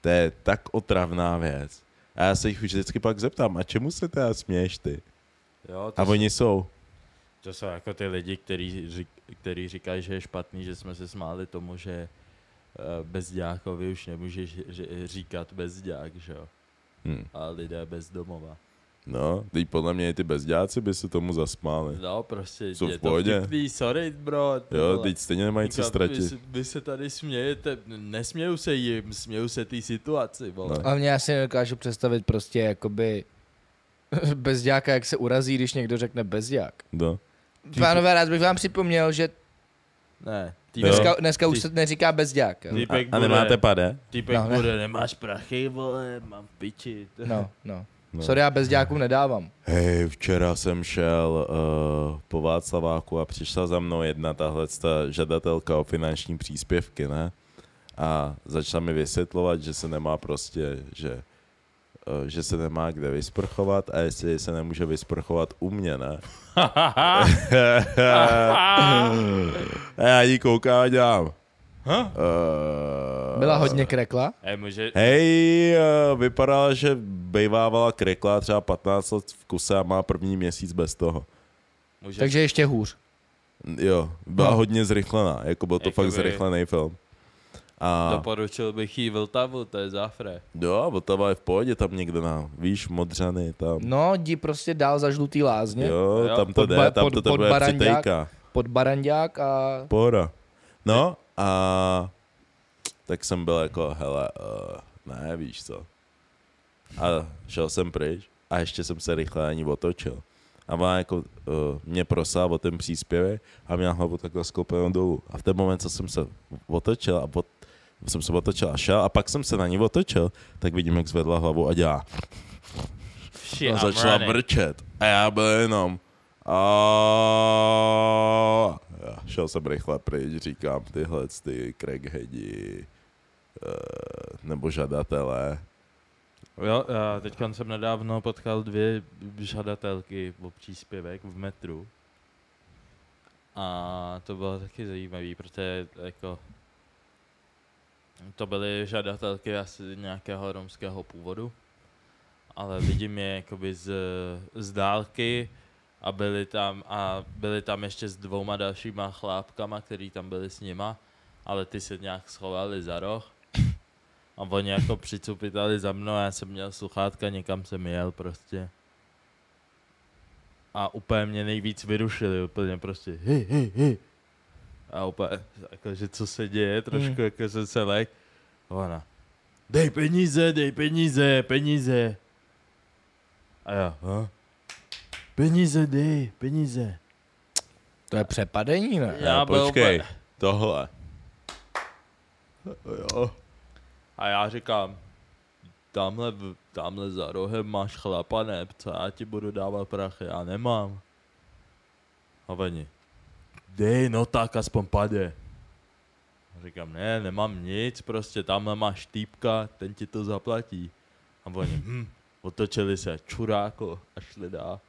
To je tak otravná věc. A já se jich už vždycky pak zeptám, a čemu se teda směješ ty? Jo, to, A jsou, oni jsou. To jsou jako ty lidi, který, řík, který říkají, že je špatný, že jsme se smáli tomu, že uh, bezďákovi už nemůžeš říkat bezďák, že jo? Hm. A lidé bezdomova. No, teď podle mě i ty bezďáci by se tomu zasmáli. No, prostě Jsou v je to pohodě. vtipný, sorry, bro. ty Jo, teď stejně nemají co ztratit. Vy, se- vy se tady smějete, nesměju se jim, směju se té situaci, vole. No. A mě asi nedokážu představit prostě jakoby [LAUGHS] bezďáka, jak se urazí, když někdo řekne bezďák. No. Pánové, rád bych vám připomněl, že Ne, týpek, dneska, dneska už se neříká bezďák. jo. Ty- A, Týpek a bude- nemáte pade? týpek No, ne. bude, nemáš prachy, vole, mám piči. [LAUGHS] No, no. No. Sorry, já bezďákům nedávám. Hej, včera jsem šel uh, po Václaváku a přišla za mnou jedna tahle ta žadatelka o finanční příspěvky, ne? A začala mi vysvětlovat, že se nemá prostě, že, že se nemá kde vysprchovat a jestli se nemůže vysprchovat u mě, ne? [LAUGHS] a já jí koukám a dělám. Huh? Uh, Byla hodně krekla. Hej, může, Hej, uh, vypadala, že bejvávala krekla třeba 15 let v kuse a má první měsíc bez toho. může, Takže ještě hůř. Jo, byla No. hodně zrychlená, jako byl to Jakoby- fakt zrychlený film. A doporučil bych jí Vltavu, to je záfré. jo, Vltava je v pohodě tam někde na, víš, Modřany, tam. No, jdi prostě dál za žlutý lázně, Jo, Jo, tam to pod jde, tam pod- to pod Barandák. přitejká. pod Barandák a... Pohoda. No a tak jsem byl jako, hele, uh, ne, víš co. A šel jsem pryč a ještě jsem se rychle ani otočil. A ona jako uh, mě prosila o ten příspěvek a měla hlavu takhle sklopenou dolů. A v ten moment, co jsem se otočil a pot, jsem se otočil a šel a pak jsem se na ní otočil, tak vidím, jak zvedla hlavu a dělá. Shit, A začala running. vrčet. A já byl jenom... A já šel jsem rychle pryč, říkám tyhle ty crackheadi eh, nebo žadatelé. Jo, já teď jsem nedávno potkal dvě žadatelky o příspěvek v metru. A to bylo taky zajímavý, protože jako to byly žadatelky asi nějakého romského původu, ale vidím je jakoby z, z dálky a byli tam a byli tam ještě s dvouma dalšíma chlápkama, který tam byli s nima, ale ty se nějak schovali za roh a oni jako přicupitali za mnou já jsem měl sluchátka, někam jsem jel prostě. A úplně mě nejvíc vyrušili, úplně prostě hej, hej, hej. A úplně, jakože co se děje, trošku Hmm. jako jsem se lek. A Ona, dej peníze, dej peníze, peníze. A já, ha? Peníze dej, peníze. To je přepadení, ne? Já byl počkej, úplně- tohle. Jo. A já říkám, tamhle, tamhle za rohem máš chlapa, ne? Co já ti budu dávat prachy? Já nemám. A oni, dej, no tak aspoň pade. A říkám, ne, nemám nic, prostě tamhle máš týpka, ten ti to zaplatí. A oni, hm, otočili se, čuráko, a šli dál.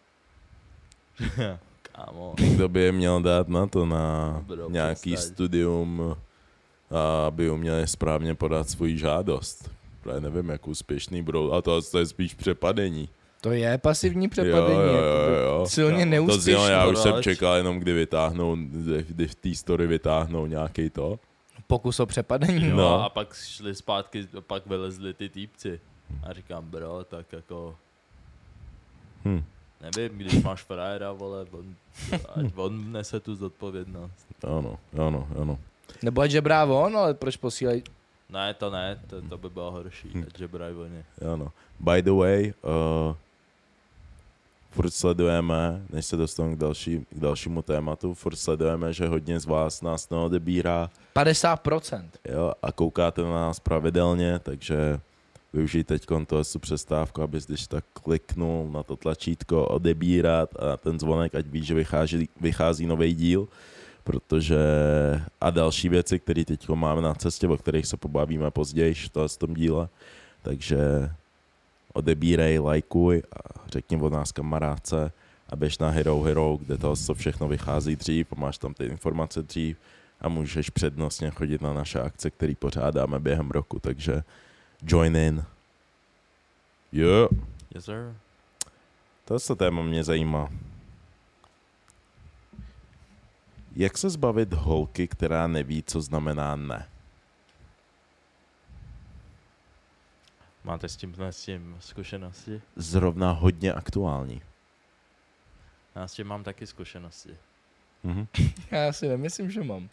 [LAUGHS] Kámo. Někdo by je měl dát na to, na Bro, nějaký přestaň. studium, a aby uměli správně podat svou žádost. Já nevím, jak úspěšný budou, a to, to je spíš přepadení. To je pasivní Jo, přepadení. jo, jakoby. jo, jo. Silně Kámo, to neúspěšný. znělo, já už jsem čekal jenom, kdy vytáhnou, kdy v té story vytáhnou nějaký to. Pokus o přepadení. Jo, No. a pak šli zpátky, pak vylezli ty týpci. A říkám, bro, tak jako Hm, Nevím, když máš frajera, vole, on, ať on nese tu zodpovědnost. ano, ano, ano. Nebo ať žebrá on, ale proč posílají? Ne, to ne, to, to by bylo horší, Hm. ať žebrají oni. Ano. By the way, uh, furt sledujeme, než se dostanu k, další, k dalšímu tématu, furt sledujeme, že hodně z vás nás neodebírá 50%. jo, a koukáte na nás pravidelně, takže využij teď to tu přestávku, abys když tak kliknul na to tlačítko odebírat a ten zvonek, ať víš, že vychází, vychází nový díl, protože a další věci, které teď máme na cestě, o kterých se pobavíme později v tom díle, takže odebírej, lajkuj a řekni o nás kamarádce a běž na Hero Hero, kde to co všechno vychází dřív a máš tam ty informace dřív a můžeš přednostně chodit na naše akce, které pořádáme během roku, takže join in. Jo, Yes, sir. to téma mě zajímá. Jak se zbavit holky, která neví, co znamená ne? Máte s tím, s tím zkušenosti? Zrovna hodně aktuální. Já s tím mám taky zkušenosti. Mhm. [LAUGHS] Já si nemyslím, že mám.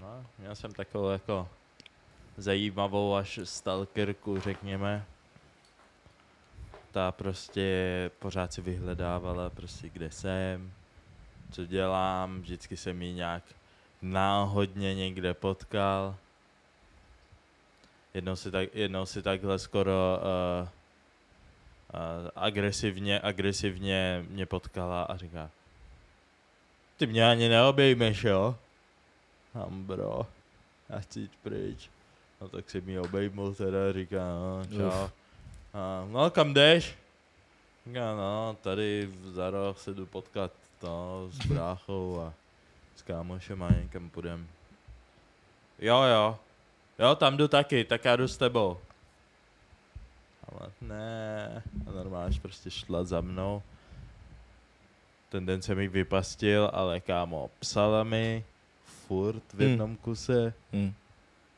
No, měl jsem takovou jako zajímavou až stalkerku, řekněme. Ta prostě pořád si vyhledávala prostě kde jsem, co dělám, vždycky jsem ji nějak náhodně někde potkal. Jednou si, tak, jednou si takhle skoro uh, uh, agresivně, agresivně mě potkala a říká ty mě ani neobejmeš, jo? Tam bro, já chci jít pryč. No tak si mi obejmul teda, říká, no čau. Uf. A, no kam jdeš? Říká, no tady v za roh se jdu potkat to, s bráchou a s kámošem a někam půjdem. Jo jo, jo tam jdu taky, tak já jdu s tebou. Ale ne, a normálně prostě šla za mnou. Ten den jsem jich vypastil, ale kámo, psala mi furt v Hmm. jednom kuse Hm.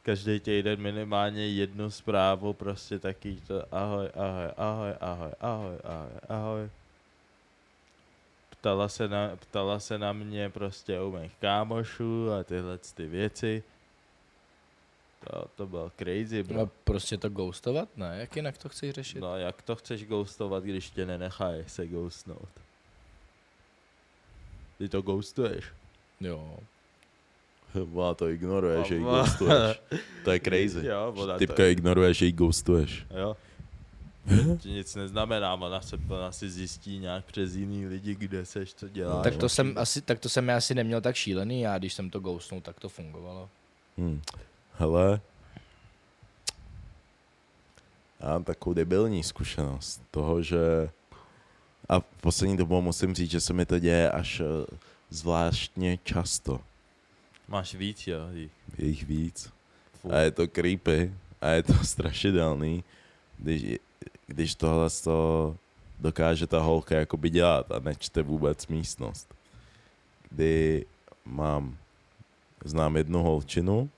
každý týden minimálně jednu zprávu, prostě taky to ahoj, ahoj, ahoj, ahoj, ahoj, ahoj, ahoj. Ptala se na, ptala se na mě prostě u mých kámošů a tyhle ty věci. To, to bylo crazy, bro. No prostě to ghostovat? Ne, jak jinak to chceš řešit? No jak to chceš ghostovat, když tě nenechají se ghostnout? Ty to ghostuješ. Jo. Má to ignoruje, že ji Má- ghostuješ. To je [LAUGHS] crazy. Jo, ona to- Typka ignoruje, že ji ghostuješ. Jo. To nic neznamená, ona, se, ona si zjistí nějak přes jiný lidi, kde seš, co děláš. tak to jsem asi, tak to jsem já asi neměl tak šílený, já když jsem to ghostnul, tak to fungovalo. Hm. Hele, já mám takovou debilní zkušenost toho, že a v poslední dobou musím říct, že se mi to děje až eh, zvláštně často. Máš víc, jo? Je jich víc. Fů. A je to creepy a je to [LAUGHS] strašidelný, když, když tohle to dokáže ta holka jakoby dělat a nečte vůbec místnost. Kdy mám, znám jednu holčinu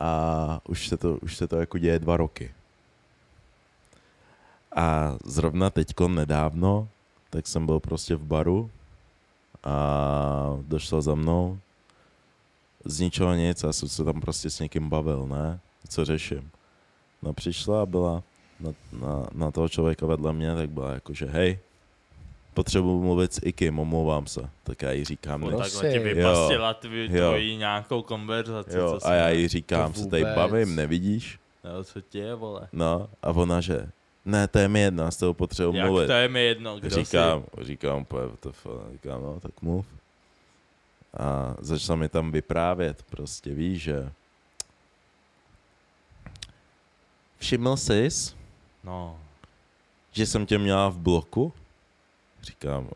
a už se to, už se to jako děje dva roky. A zrovna teďko nedávno, tak jsem byl prostě v baru a došla za mnou z ničeho nic, já jsem se tam prostě s někým bavil, ne? Co řeším. No přišla a byla na, na, na toho člověka vedle mě, tak byla jako, že hej, potřebuji mluvit s Ikim, omlouvám se. Tak já jí říkám, ne, Prosím. takhle ti vypastila tvoji nějakou konverzaci, jo, co a já jí říkám, se tady bavím, nevidíš? Jo, co ti je, vole? No, a ona, že ne, to je mi jedno, já s toho potřebuji Jak mluvit. to je mi jedno, kdo říkám, říkám, the fuck, říkám, no, tak mluv. A začala mi tam vyprávět, prostě víš, že všiml jsi, jsi? No, že jsem tě měla v bloku? Říkám,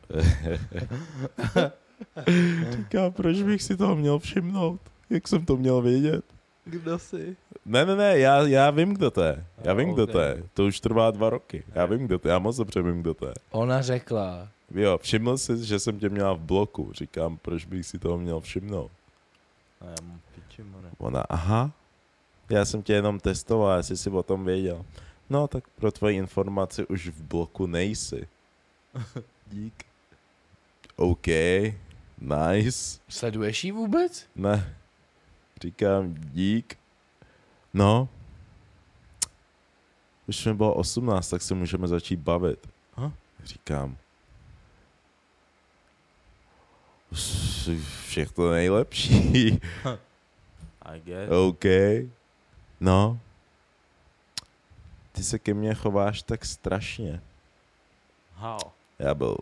[LAUGHS] říkám, proč bych si toho měl všimnout? Jak jsem to měl vědět? kdo jsi? Ne, ne, ne, já, já vím, kdo to je. Já vím, kdo ok. to je. To už trvá dva roky. Já vím, kdo to je. Já moc dobře vím, kdo to je. Ona řekla, Jo, všiml jsi, že jsem tě měla v bloku. Říkám, proč bych si toho měl všimnout? A já mám piči, more. Ona, aha, já jsem tě jenom testoval, jestli jsi o tom věděl. No tak pro tvoji informaci už v bloku nejsi. [LAUGHS] Dík. OK, nice. Sleduješ ji vůbec? Ne, říkám dík. No, už mi bylo 18, tak se můžeme začít bavit. Huh? Říkám. Všechno nejlepší. [LAUGHS] I guess. OK. No. Ty se ke mně chováš tak strašně. How? Já byl...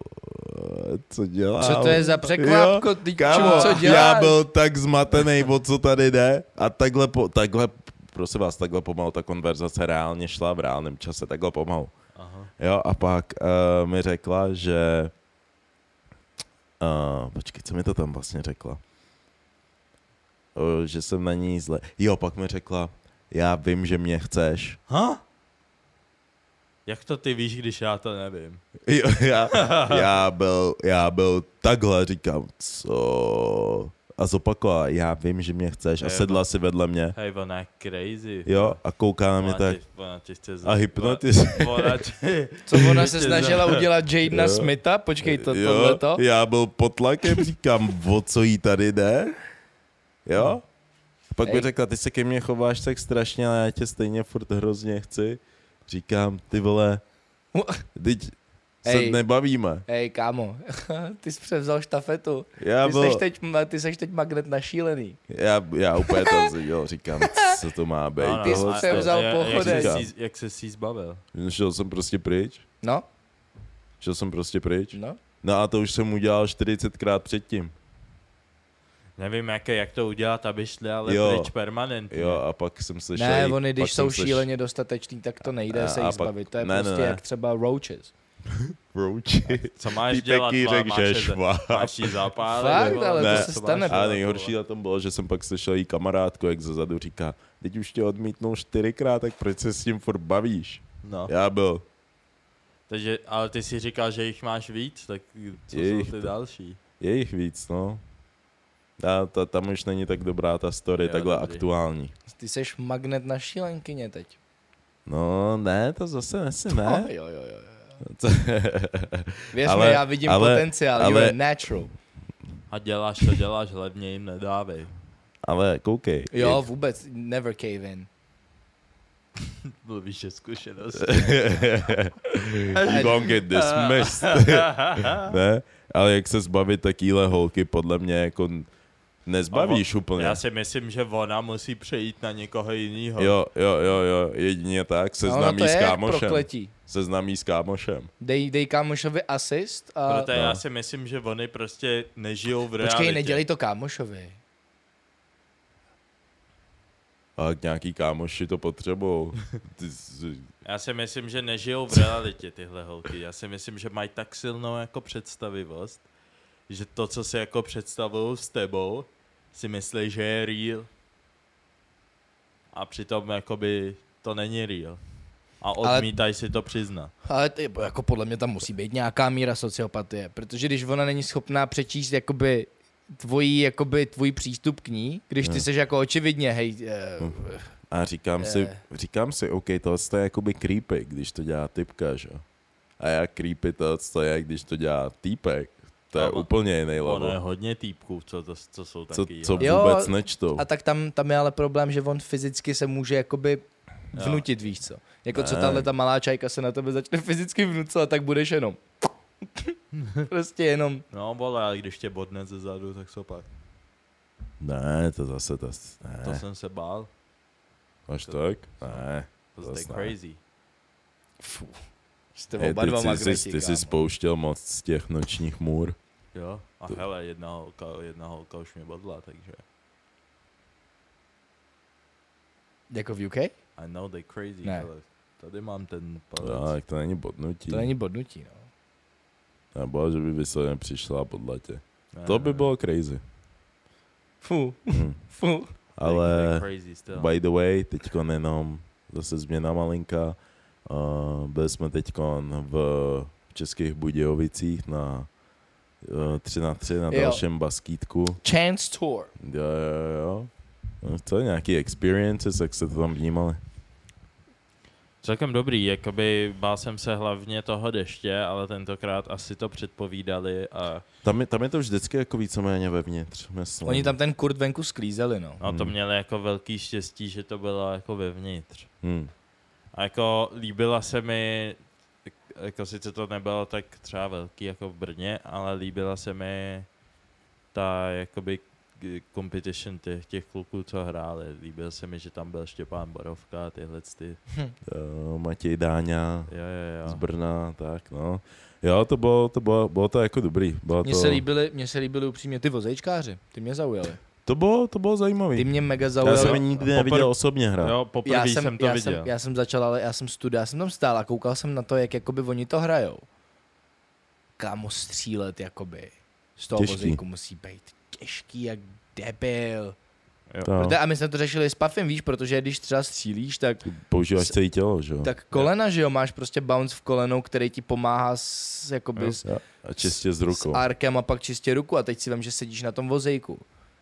Co dělám? Co to je za překvápko? Jo, Ty Kámo, čo, co děláš? já byl tak zmatený, o co tady jde. A takhle, po, takhle, prosím vás, takhle pomalu ta konverzace reálně šla v reálném čase, takhle pomalu. Aha. Jo, a pak uh, mi řekla, že... Uh, počkej, co mi to tam vlastně řekla? Uh, že jsem na ní zle. Jo, pak mi řekla, já vím, že mě chceš. Ha? Jak to ty víš, když já to nevím? Jo, já, [LAUGHS] já, byl, já byl takhle, říkám, co? A zopakovala, já vím, že mě chceš. A sedla si vedle mě. Hej, ona je crazy. Jo, a kouká na mě Ona tak. tě- Ona tě chce A hypnotiz. Ona tě... Co ona se snažila za- udělat Jadena Jo. Smitha? Počkej, to, jo, tohleto? já byl pod tlakem, říkám, o co jí tady jde? Jo? Pak mi Ej. řekla, ty se ke mně chováš tak strašně, ale já tě stejně furt hrozně chci. Říkám, ty vole, teď se Ej. nebavíme. Hej, kámo, [LAUGHS] ty jsi převzal štafetu. Já, Ty byl, seš, teď, ty seš teď magnet našílený. já, já úplně tam [LAUGHS] seděl, říkám, co to má být. Ano, Ty jsi to- převzal pochodek. Jak, se jí- jak se si zbavil? Šel jsem prostě pryč. No, Šel jsem prostě pryč. no. No a to už jsem udělal 40krát předtím. Nevím, jak, jak to udělat, aby šli ale Jo. pryč permanentně. Jo, a pak jsem slyšel... Ne, oni když jsou jsem slyš- šíleně dostatečný, tak to nejde A- se jich pak- zbavit. To je ne, prostě ne. jak třeba roaches. [LAUGHS] Rouči. Co máš Týpek dělat? jí řek, máš že šváp. Máš jí zapálit? Fakt, nebo- ale to Ne. se máš stane. A nejhorší na tom bylo, že jsem pak slyšel jí kamarádku, jak zezadu říká, teď už tě odmítnul čtyřikrát, tak proč se s tím furt bavíš? No. Já byl, Takže, ale ty si říkal, že jich máš víc, tak co Je jsou ty to- další? je jich víc, no. A ta, tam už není tak dobrá ta story, Jo, takhle dobrý. aktuální. Ty seš magnet na šílenkyně teď. No, ne, to zase nesi, Oh, ne. jo, jo, jo. jo. Co- [LAUGHS] Věř Ale- mi, já vidím ale- potenciál. ale- You're natural. A děláš to, děláš levně, jim nedávej. Ale koukej. Jo, vůbec. Never cave in. [LAUGHS] Mluvíš je zkušenost. [LAUGHS] you gonna get dismissed. ne? Ale jak se zbavit takýhle holky, podle mě jako nezbavíš úplně. Já si myslím, že ona musí přejít na někoho jiného. Jo, jo, jo, jo, jedině tak, seznámí to s je jak kámošem. prokletí. Seznámí s kámošem. Dej, dej kámošovi asist a... Proto No. já si myslím, že oni prostě nežijou v realitě. Počkej, nedělej to kámošovi. A nějaký kámoši to potřebou. [LAUGHS] Já si myslím, že nežijou v [LAUGHS] realitě tyhle holky. Já si myslím, že mají tak silnou jako představivost, že to, co si jako představují s tebou, si myslí, že je real. A přitom jakoby to není real. A odmítají si to přiznat. Ale ty, jako podle mě tam musí být nějaká míra sociopatie, protože když ona není schopná přečíst jakoby tvojí, jakoby tvůj přístup k ní, když ty No. seš jako očividně, hej, uh, A říkám si, Je. říkám si, OK, tohle to je jakoby creepy, když to dělá typka, že? A jak creepy to, to je, když to dělá týpek. To je úplně jiný Ono je level. hodně týpků, co, to, co jsou Co, taky. co Jo, vůbec nečtou. a tak tam, tam je ale problém, že on fyzicky se může jakoby Jo. vnutit, víš co. Jako co Ne. tahle ta malá čajka se na tebe začne fyzicky vnucovat, tak budeš jenom [LAUGHS] prostě jenom, No vole, ale když tě bodne ze zadu, tak co pak? Ne, to zase, to, To ne. jsem se bál. Až tak? Ne. To To je crazy. fu, jste oba ty, dva jsi, magneti, jsi, ty jsi spouštěl moc z těch nočních můr. Jo? A To- hele, jedna holka, jedna holka už mě bodla, takže... Jako v UK? I know they crazy, Ne. hele. Tady mám ten palec. No, tak to není bodnutí. To není bodnutí, no. Nebo že by vysloveně přišla podle tě. Ne, To by ne, bylo crazy. Fu, Hm. [LAUGHS] fu. Ale they crazy still. by the way, teďko jenom zase změna malinka. Uh, byli jsme teďko v Českých Budějovicích na 3 na 3 na Jo. dalším baskítku. Chance Tour. Jo, jo, jo. No, co, nějaký experiences, jak jste to tam vnímali? Celkem dobrý, jakoby bál jsem se hlavně toho deště, ale tentokrát asi to předpovídali a Tam je, tam je to vždycky jako víceméně vevnitř, myslím. Oni tam ten kurt venku sklízeli, no. no, to Hmm. měli jako velký štěstí, že to bylo jako vevnitř. Hmm. A jako líbila se mi, jako sice to nebylo tak třeba velký jako v Brně, ale líbila se mi ta jakoby competition těch, těch kluků, co hráli. Líbil se mi, že tam byl Štěpán Borovka a tyhle ty, Uh, Matěj Dáňa jo, jo, z jo. Brna, tak no. Jo, to bylo, to bylo, bylo to jako dobrý. Bylo Mně to, se líbily, mně se líbily upřímně ty vozejčkáři, ty mě zaujaly. To bylo, to bylo zajímavý. Ty mě mega Já zaujaly. jsem nikdy Popr- neviděl osobně hrát. Jo, poprvé já jsem, jsem, to já viděl. Jsem, já jsem začal, ale já jsem studoval, já jsem tam stál a koukal jsem na to, jak jakoby oni to hrajou. Kámo střílet jakoby z toho Těžký. vozejku musí být těžký jak debil. Jo. To, Protože, a my jsme to řešili s Puffem, víš, protože když třeba střílíš, tak, používáš celé tělo, že jo? tak kolena, že jo, máš prostě bounce v kolenou, který ti pomáhá s, jakoby Jo. s, Jo, A čistě s s rukou. arkem a pak čistě ruku a teď si vím, že sedíš na tom vozejku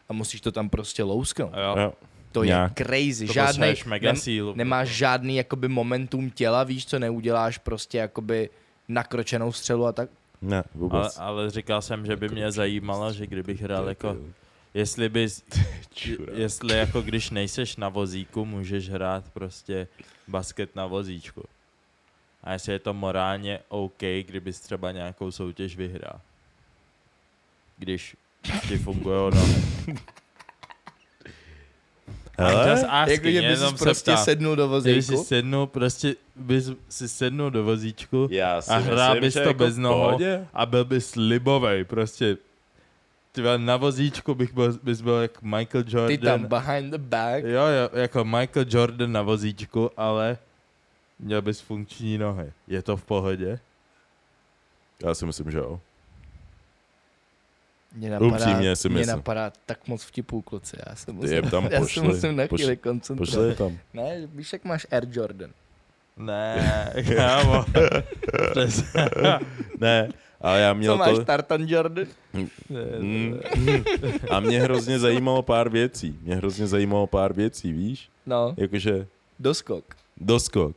a musíš to tam prostě lousknout. Jo. Jo. To Nějak. je crazy, To žádný, mega nem, sílu. nemáš žádný jakoby momentum těla, víš, co neuděláš prostě jakoby nakročenou střelu a tak. Ne, ale, vůbec. ale říkal jsem, že by mě zajímalo, že kdybych hrál jako, jestli bys, [LAUGHS] jestli jako když nejseš na vozíku, můžeš hrát prostě basket na vozíčku. A jestli je to morálně OK, kdybys třeba nějakou soutěž vyhrál. Když ti fungují nohy. Hele, Jako, že bys prostě ptám. sednul do Kdyby si sednul, prostě bys si sednul do vozíčku já si a hrál myslím, bys to jako bez nohou pohodě. a byl bys libovej, prostě Tyva, na vozíčku bych byl, bys byl jak Michael Jordan. Ty tam behind the back. Jo, jo, jako Michael Jordan na vozíčku, ale měl bys funkční nohy. Je to v pohodě? Já si myslím, že jo. Mě napadá, Upřímně si mě napadá tak moc vtipů, kluci. Já se Ty musím, je tam já se pošli. musím na Pošli- chvíli Pošli koncentrovat. je tam. Ne, víš, jak máš Air Jordan. Ne, [LAUGHS] kámo. [LAUGHS] [LAUGHS] Ne, ale já Co měl máš, to... Tartan Jordan? Mm. A mě hrozně zajímalo pár věcí. Mě hrozně zajímalo pár věcí, víš? No, Jakože doskok. doskok.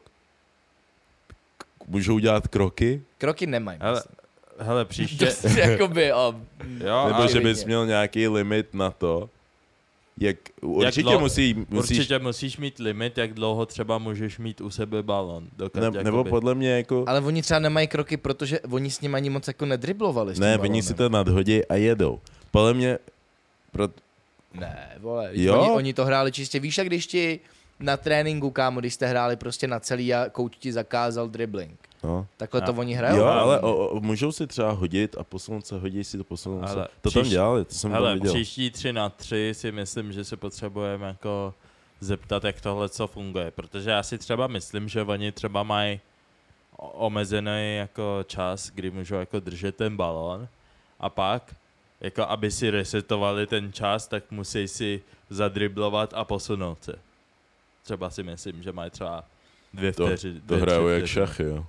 Můžou dělat kroky? Kroky nemají. Hele, myslím. Hele, [LAUGHS] příště... Jakoby, o, Jo, Nebo a že bys měl nějaký limit na to, jak určitě dlouho- musí, musíš, Určitě musíš mít limit, jak dlouho třeba můžeš mít u sebe balon. Dokud ne, nebo podle mě jako, ale oni třeba nemají kroky, protože oni s ním ani moc jako nedriblovali. Ne, balonem. oni si to nadhodí a jedou. Podle mě, pro, Ne, vole, Jo? Oni, oni to hráli čistě. Víš, jak když ti na tréninku, kámo, když jste hráli prostě na celý a kouč ti zakázal dribbling. No. Takhle A- to oni hrajou. Jo, ale- ale o, o, můžou si třeba hodit a posunout se, hodí si to, posunout se. Ale To tam dělali, to jsem tam Hele, viděl. příští tři na tři si myslím, že se potřebujeme jako zeptat, jak tohle co funguje, protože já si třeba myslím, že oni třeba mají omezený jako čas, kdy můžou jako držet ten balón a pak, jako aby si resetovali ten čas, tak musí si zadriblovat a posunout se. Třeba si myslím, že mají třeba dvě To, vteřiny. to hrajou jak šachy, jo.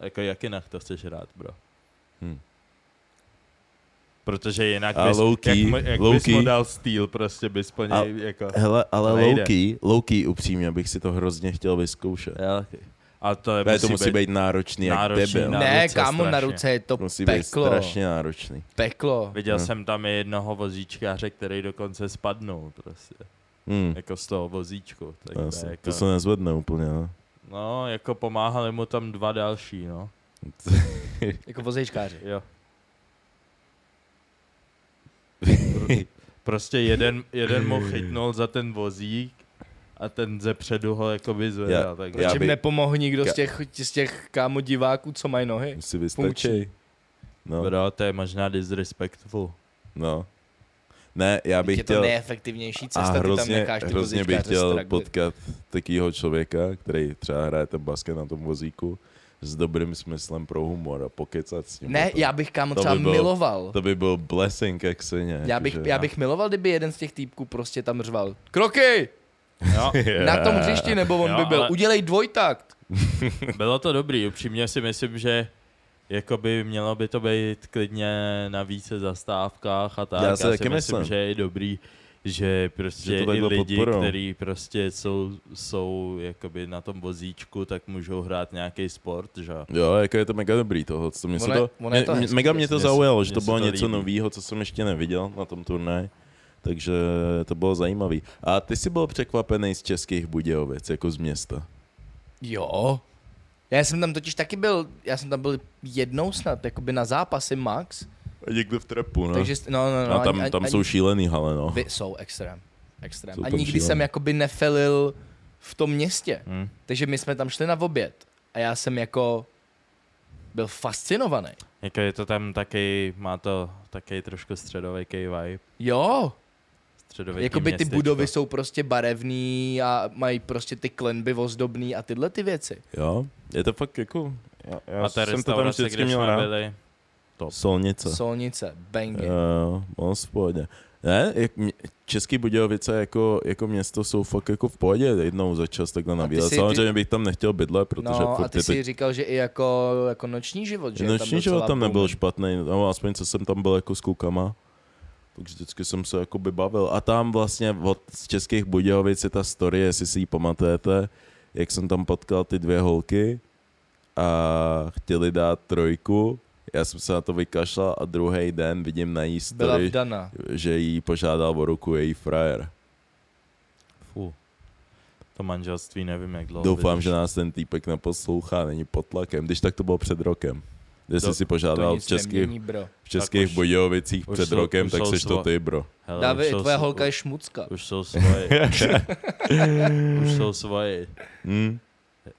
Jako jak jinak to chceš hrát, bro? Hm. Protože jinak A bys, low-key, jak, mu- jak bys low-key. mu dal steel, prostě bys po A- něj jako... Hele, ale To nejde. low-key, low-key upřímně bych si to hrozně chtěl vyzkoušet. Jo, A to je, Ne, to musí být náročný jak náročný debil. na ne, ruce kámo, na ruce je to Musí být peklo. strašně náročný. Peklo. Viděl Hm. jsem tam jednoho vozíčkáře, který dokonce spadnul prostě. Hmm. Jako z toho vozíčku. Tak To, to, jako, to se nezvedne úplně, no. No, jako pomáhali mu tam dva další, no. [LAUGHS] Jako vozejčkáři. Jo. [LAUGHS] Prostě jeden, jeden mu chytnul za ten vozík a ten ze předu ho jako vyzvedal. Já- Tak Proč jim bych- nepomohl nikdo z těch, z těch kámo diváků, co mají nohy? si Funkční. vystačí. No, Bro, to je možná disrespectful. no. Ne, já bych je to chtěl... nejefektivnější A cesta, ty tam hrozně, necháš ty hrozně bych chtěl straglit. potkat takového člověka, který třeba hraje ten basket na tom vozíku s dobrým smyslem pro humor a pokecat s ním. Ne, tom. já bych kámo To třeba by byl- miloval. To by byl blessing jak svině. Já bych, já bych miloval, kdyby jeden z těch týpků prostě tam řval. Kroky! Jo, [LAUGHS] Na tom hřišti, nebo on Jo, by byl. ale- Udělej dvojtakt. bylo to dobrý, upřímně si myslím, že jakoby mělo by to být klidně na více zastávkách a tak. Já si Já taky si myslím, myslím. že je dobrý že prostě Že to i lidi, kteří prostě jsou, jsou jakoby na tom vozíčku, tak můžou hrát nějaký sport, že? jo. Jako je to mega dobrý toho, co mě se Ono to, ono mě, to mě, hezký, mega mě to se- zaujalo, že to se bylo to něco nového, co jsem ještě neviděl na tom turnaji, takže to bylo zajímavý. A ty jsi byl překvapený z českých Budějovic, jako z města. Jo. Já jsem tam totiž taky byl, já jsem tam byl jednou snad, jakoby na zápasy max. A někde v trepu, no. Takže, no, no, no. a tam, ani- tam ani- jsou šílený hale, no. Vy, jsou extrém. Extrém. Jsou A nikdy šílený. jsem jakoby nefelil v tom městě. Hm? Takže my jsme tam šli na oběd. A já jsem jako byl fascinovaný. Jako je to tam taky, má to taky trošku středový vibe. Jo, Středový jakoby ty budovy jsou prostě barevný a mají prostě ty klenby ozdobný a tyhle ty věci. Jo, je to fakt jako... Já, já A ta jsem to tam restaurace, vždycky měl rád. byli, top. Solnice. Solnice, bangy. Jo, moc v pohodě. Ne, jak mě, Český Budějovice jako, jako město jsou fakt jako v pohodě jednou za čas takhle na ty výlet. Samozřejmě bych tam nechtěl bydlet, protože no a ty je si teď říkal, že i jako, jako noční život, že je tam Noční život tam nebyl booming. špatný, no aspoň co jsem tam byl jako s klukama. Takže vždycky jsem se jako bavil. A tam vlastně od z Českých Budějovic je ta story, jestli si ji pamatujete, jak jsem tam potkal ty dvě holky a chtěli dát trojku. Já jsem se na to vykašlal a druhý den vidím na jí story, že jí požádal o ruku její frajer. Fu. To manželství nevím, jak dlouho Doufám, vydrží. že nás ten týpek neposlouchá, není pod tlakem. Když tak to bylo před rokem. Když jsi To- si požádal v českých, nemění, bro. v českých už- Budějovicích už před jsou- rokem, už tak jsou seš to ty, bro. Hele, David, jsou tvoje svo- holka je šmucka. Už jsou svoje. [LAUGHS] už jsou svoje. Hmm.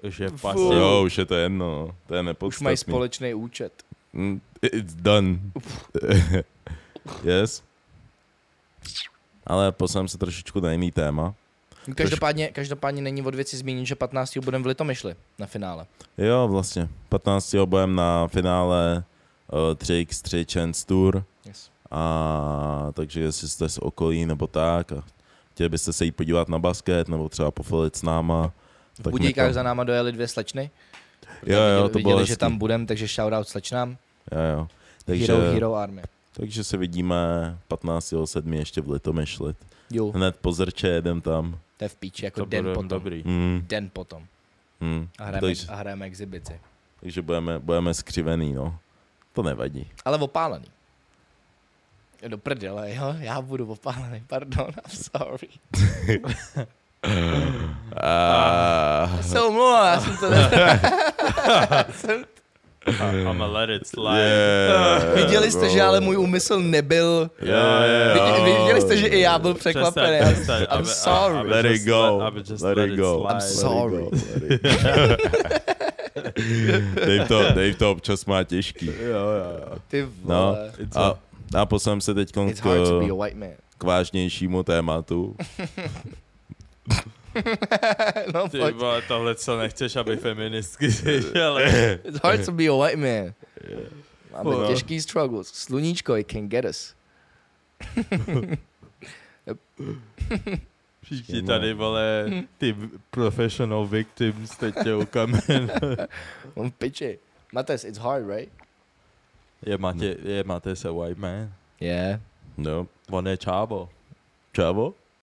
Už je pasy. Jo, už je to jedno, no. to je Už mají nepodstatný. společný účet. Mm, It's done. [LAUGHS] yes. Ale posuneme se trošičku na jiný téma. Každopádně, každopádně není od věci zmínit, že 15. budeme v Litomyšli na finále. Jo, vlastně. 15. budeme na finále uh, 3x3 Chance Tour. Yes. A takže jestli jste z okolí nebo tak a chtěli byste se jít podívat na basket nebo třeba pofolit s náma. V tak Budíkách někam. za náma dojeli dvě slečny. Jo, jo, viděli, to bylo viděli že tam budem, takže shoutout slečnám. Jo, jo. Takže, Hero, Hero Army. takže se vidíme 15.7. ještě v Litomyšli. Jo, Hned po zrče jedem tam. To je v píči, jako To den potom. dobrý. Hmm, Den potom. hmm. A hrajeme, Takže, a hrajeme exibici. takže budeme, budeme skřivený, no. To nevadí. Ale opálený. Do prdele, jo? Já budu opálený, pardon, I'm sorry. [LAUGHS] A... Se omlouvám, já jsem to [LAUGHS] ne... jsem... I'm a let it slide. Yeah, [LAUGHS] Viděli jste, bro. že ale můj úmysl nebyl... Yeah, yeah, Vidě- yeah. Viděli jste, že i já byl překvapený. Přestaň, I'm. I'm sorry. I- I Let it go. let- it go. I'm sorry. Dave to, Dave to občas má těžký. Jo, jo, jo. Ty No, vole. a, a posuneme se teď It's hard to be k, a white man. k vážnějšímu tématu. [LAUGHS] no, Ty pojď. vole, tohle co nechceš, aby feministky [LAUGHS] slyšely. It's hard to be a white man. Máme No. těžký struggles. Sluníčko, it can get us. [LAUGHS] Všichni tady, vole, ty professional victims teď tě ukamen. [LAUGHS] On v piči. Mates, it's hard, right? Je Matě, je Matě se white man. Yeah. No. On je čávo. Čavo?